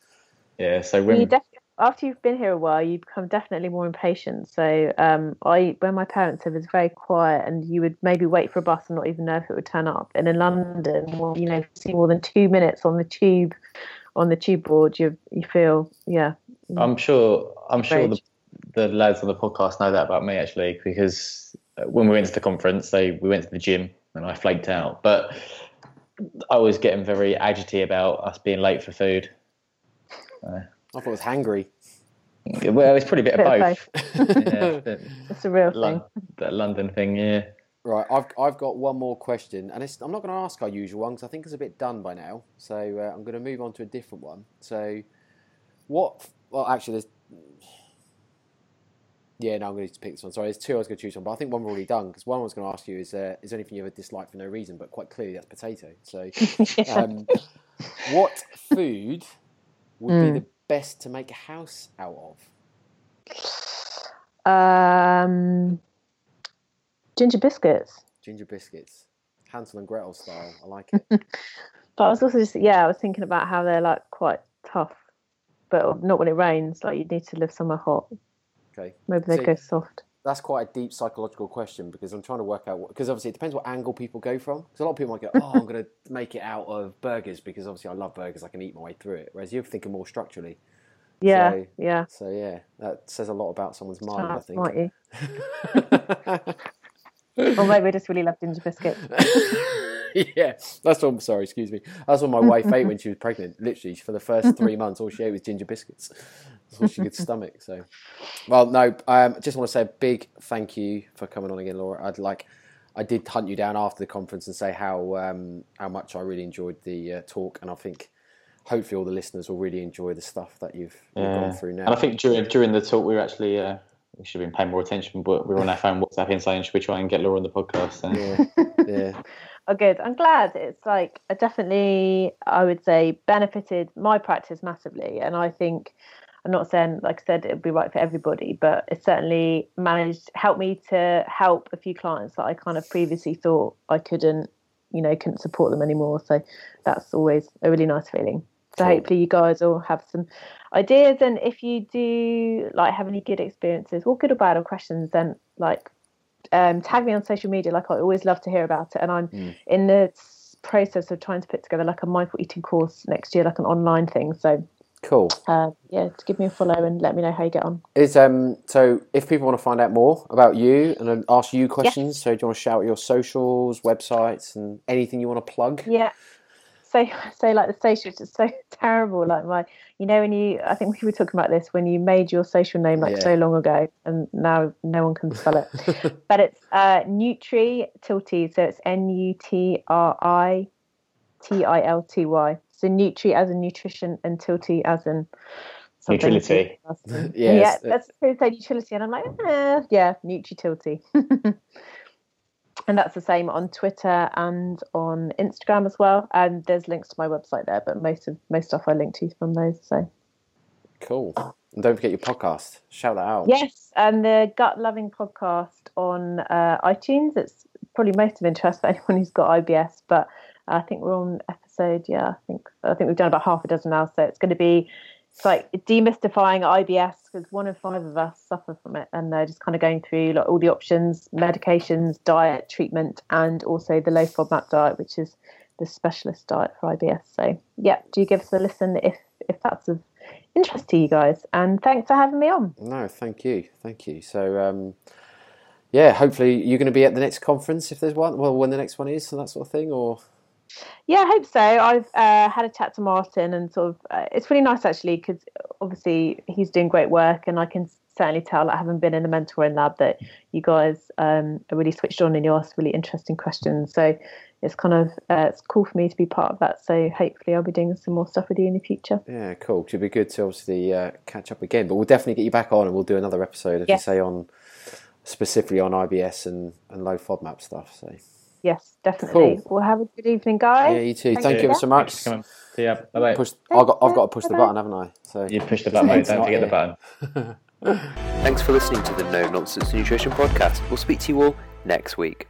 Yeah, so you def- after you've been here a while, you become definitely more impatient. So um, I, when my parents lived, it was very quiet, and you would maybe wait for a bus and not even know if it would turn up. And in London, well, you know, if you see more than two minutes on the tube, on the tube board, you you feel yeah. I'm sure I'm sure the, the lads on the podcast know that about me actually because when we went to the conference, they we went to the gym and I flaked out, but I was getting very agitated about us being late for food. I thought it was hangry. Well, it's probably a bit, Bit of of both. yeah, the, It's a real thing. Lon- that London thing, yeah. Right, I've I've got one more question, and it's, I'm not going to ask our usual one because I think it's a bit done by now. So uh, I'm going to move on to a different one. So, what? Well, actually, there's. Yeah, no, I'm going to pick this one. Sorry, there's two I was going to choose from, but I think one we've already done because one I was going to ask you is: uh, Is there anything you ever dislike for no reason? But quite clearly, that's potato. So, um, what food would Hmm. be the best to make a house out of? Um, ginger biscuits. Ginger biscuits, Hansel and Gretel style. I like it. But I was also just yeah, I was thinking about how they're like quite tough, but not when it rains. Like you need to live somewhere hot. Okay. Maybe they So- go soft. that's quite a deep psychological question because I'm trying to work out what because obviously it depends what angle people go from. Because a lot of people might go, "Oh, I'm going to make it out of burgers because obviously I love burgers. I can eat my way through it." Whereas you're thinking more structurally. Yeah, So- yeah. So yeah, that says a lot about someone's mind. I think. might you? or maybe just really love ginger biscuits. yeah, that's what I'm sorry. Excuse me. That's what my wife ate when she was pregnant. Literally, for the first three months, all she ate was ginger biscuits. That's all she could stomach. So, well, no. Um, I just want to say a big thank you for coming on again, Laura. I'd like. I did hunt you down after the conference and say how um, how much I really enjoyed the uh, talk, and I think hopefully all the listeners will really enjoy the stuff that you've, you've Yeah. gone through now. And I think during during the talk, we were actually uh, we should have been paying more attention, but we were on our phone WhatsApping saying, "Should we try and get Laura on the podcast?" So. yeah, yeah, Oh, good. I'm glad. It's like I definitely, I would say, benefited my practice massively, and I think. I'm not saying, like I said, it would be right for everybody, but it certainly managed helped me to help a few clients that I kind of previously thought I couldn't, you know, couldn't support them anymore. So that's always a really nice feeling. So Cool. hopefully you guys all have some ideas, and if you do like have any good experiences, or good or bad, or questions, then like um, tag me on social media. Like I always love to hear about it, and I'm Mm. in the process of trying to put together like a mindful eating course next year, like an online thing. So Cool. uh, yeah, to give me a follow and let me know how you get on. Is um so if people want to find out more about you and ask you questions, so do you want to shout out your socials, websites, and anything you want to plug? Yeah. So, so like the socials is so terrible. Like my, you know, when you, I think we were talking about this when you made your social name like Yeah. so long ago, and now no one can spell it. but it's uh, Nutri Tilty, so it's N U T R I T I L T Y. So Nutri as in nutrition and Tilty as in something. Utility. Yes, yeah, that's supposed to say utility, and I'm like, eh, yeah, Nutri Tilty. and that's the same on Twitter and on Instagram as well. And there's links to my website there, but most of most stuff I link to from those. So Cool. And don't forget your podcast. Shout that out. yes, and the Gut Loving podcast on uh, iTunes. It's probably most of interest for anyone who's got IBS, but I think we're on episode. Yeah, I think I think we've done about half a dozen now. So it's going to be it's like demystifying IBS because one in five of us suffer from it, and they're just kind of going through like all the options, medications, diet, treatment, and also the low FODMAP diet, which is the specialist diet for IBS. So yeah, do you give us a listen if if that's of interest to you guys. And thanks for having me on. No, thank you, thank you. So, um, yeah, hopefully you're going to be at the next conference if there's one. Well, when the next one is and that sort of thing, or Yeah, I hope so. I've uh, had a chat to Martin, and sort of uh, it's really nice actually because obviously he's doing great work, and I can certainly tell, like, having been in the mentoring lab, that you guys um, are really switched on and you ask really interesting questions. So it's kind of uh, it's cool for me to be part of that. So hopefully I'll be doing some more stuff with you in the future. yeah, cool. It'd be good to obviously uh, catch up again. But we'll definitely get you back on, and we'll do another episode, as you say, on specifically on IBS and and low FODMAP stuff. So Yes, definitely. Cool. Well, have a good evening, guys. yeah, you too. Thank Thank you. you ever so much. Thanks for coming. See ya. Bye bye. Push, I've got, I've got to push the Bye-bye. button, haven't I? So You push the button, mate. Don't forget the button. Thanks for listening to the No Nonsense Nutrition Podcast. We'll speak to you all next week.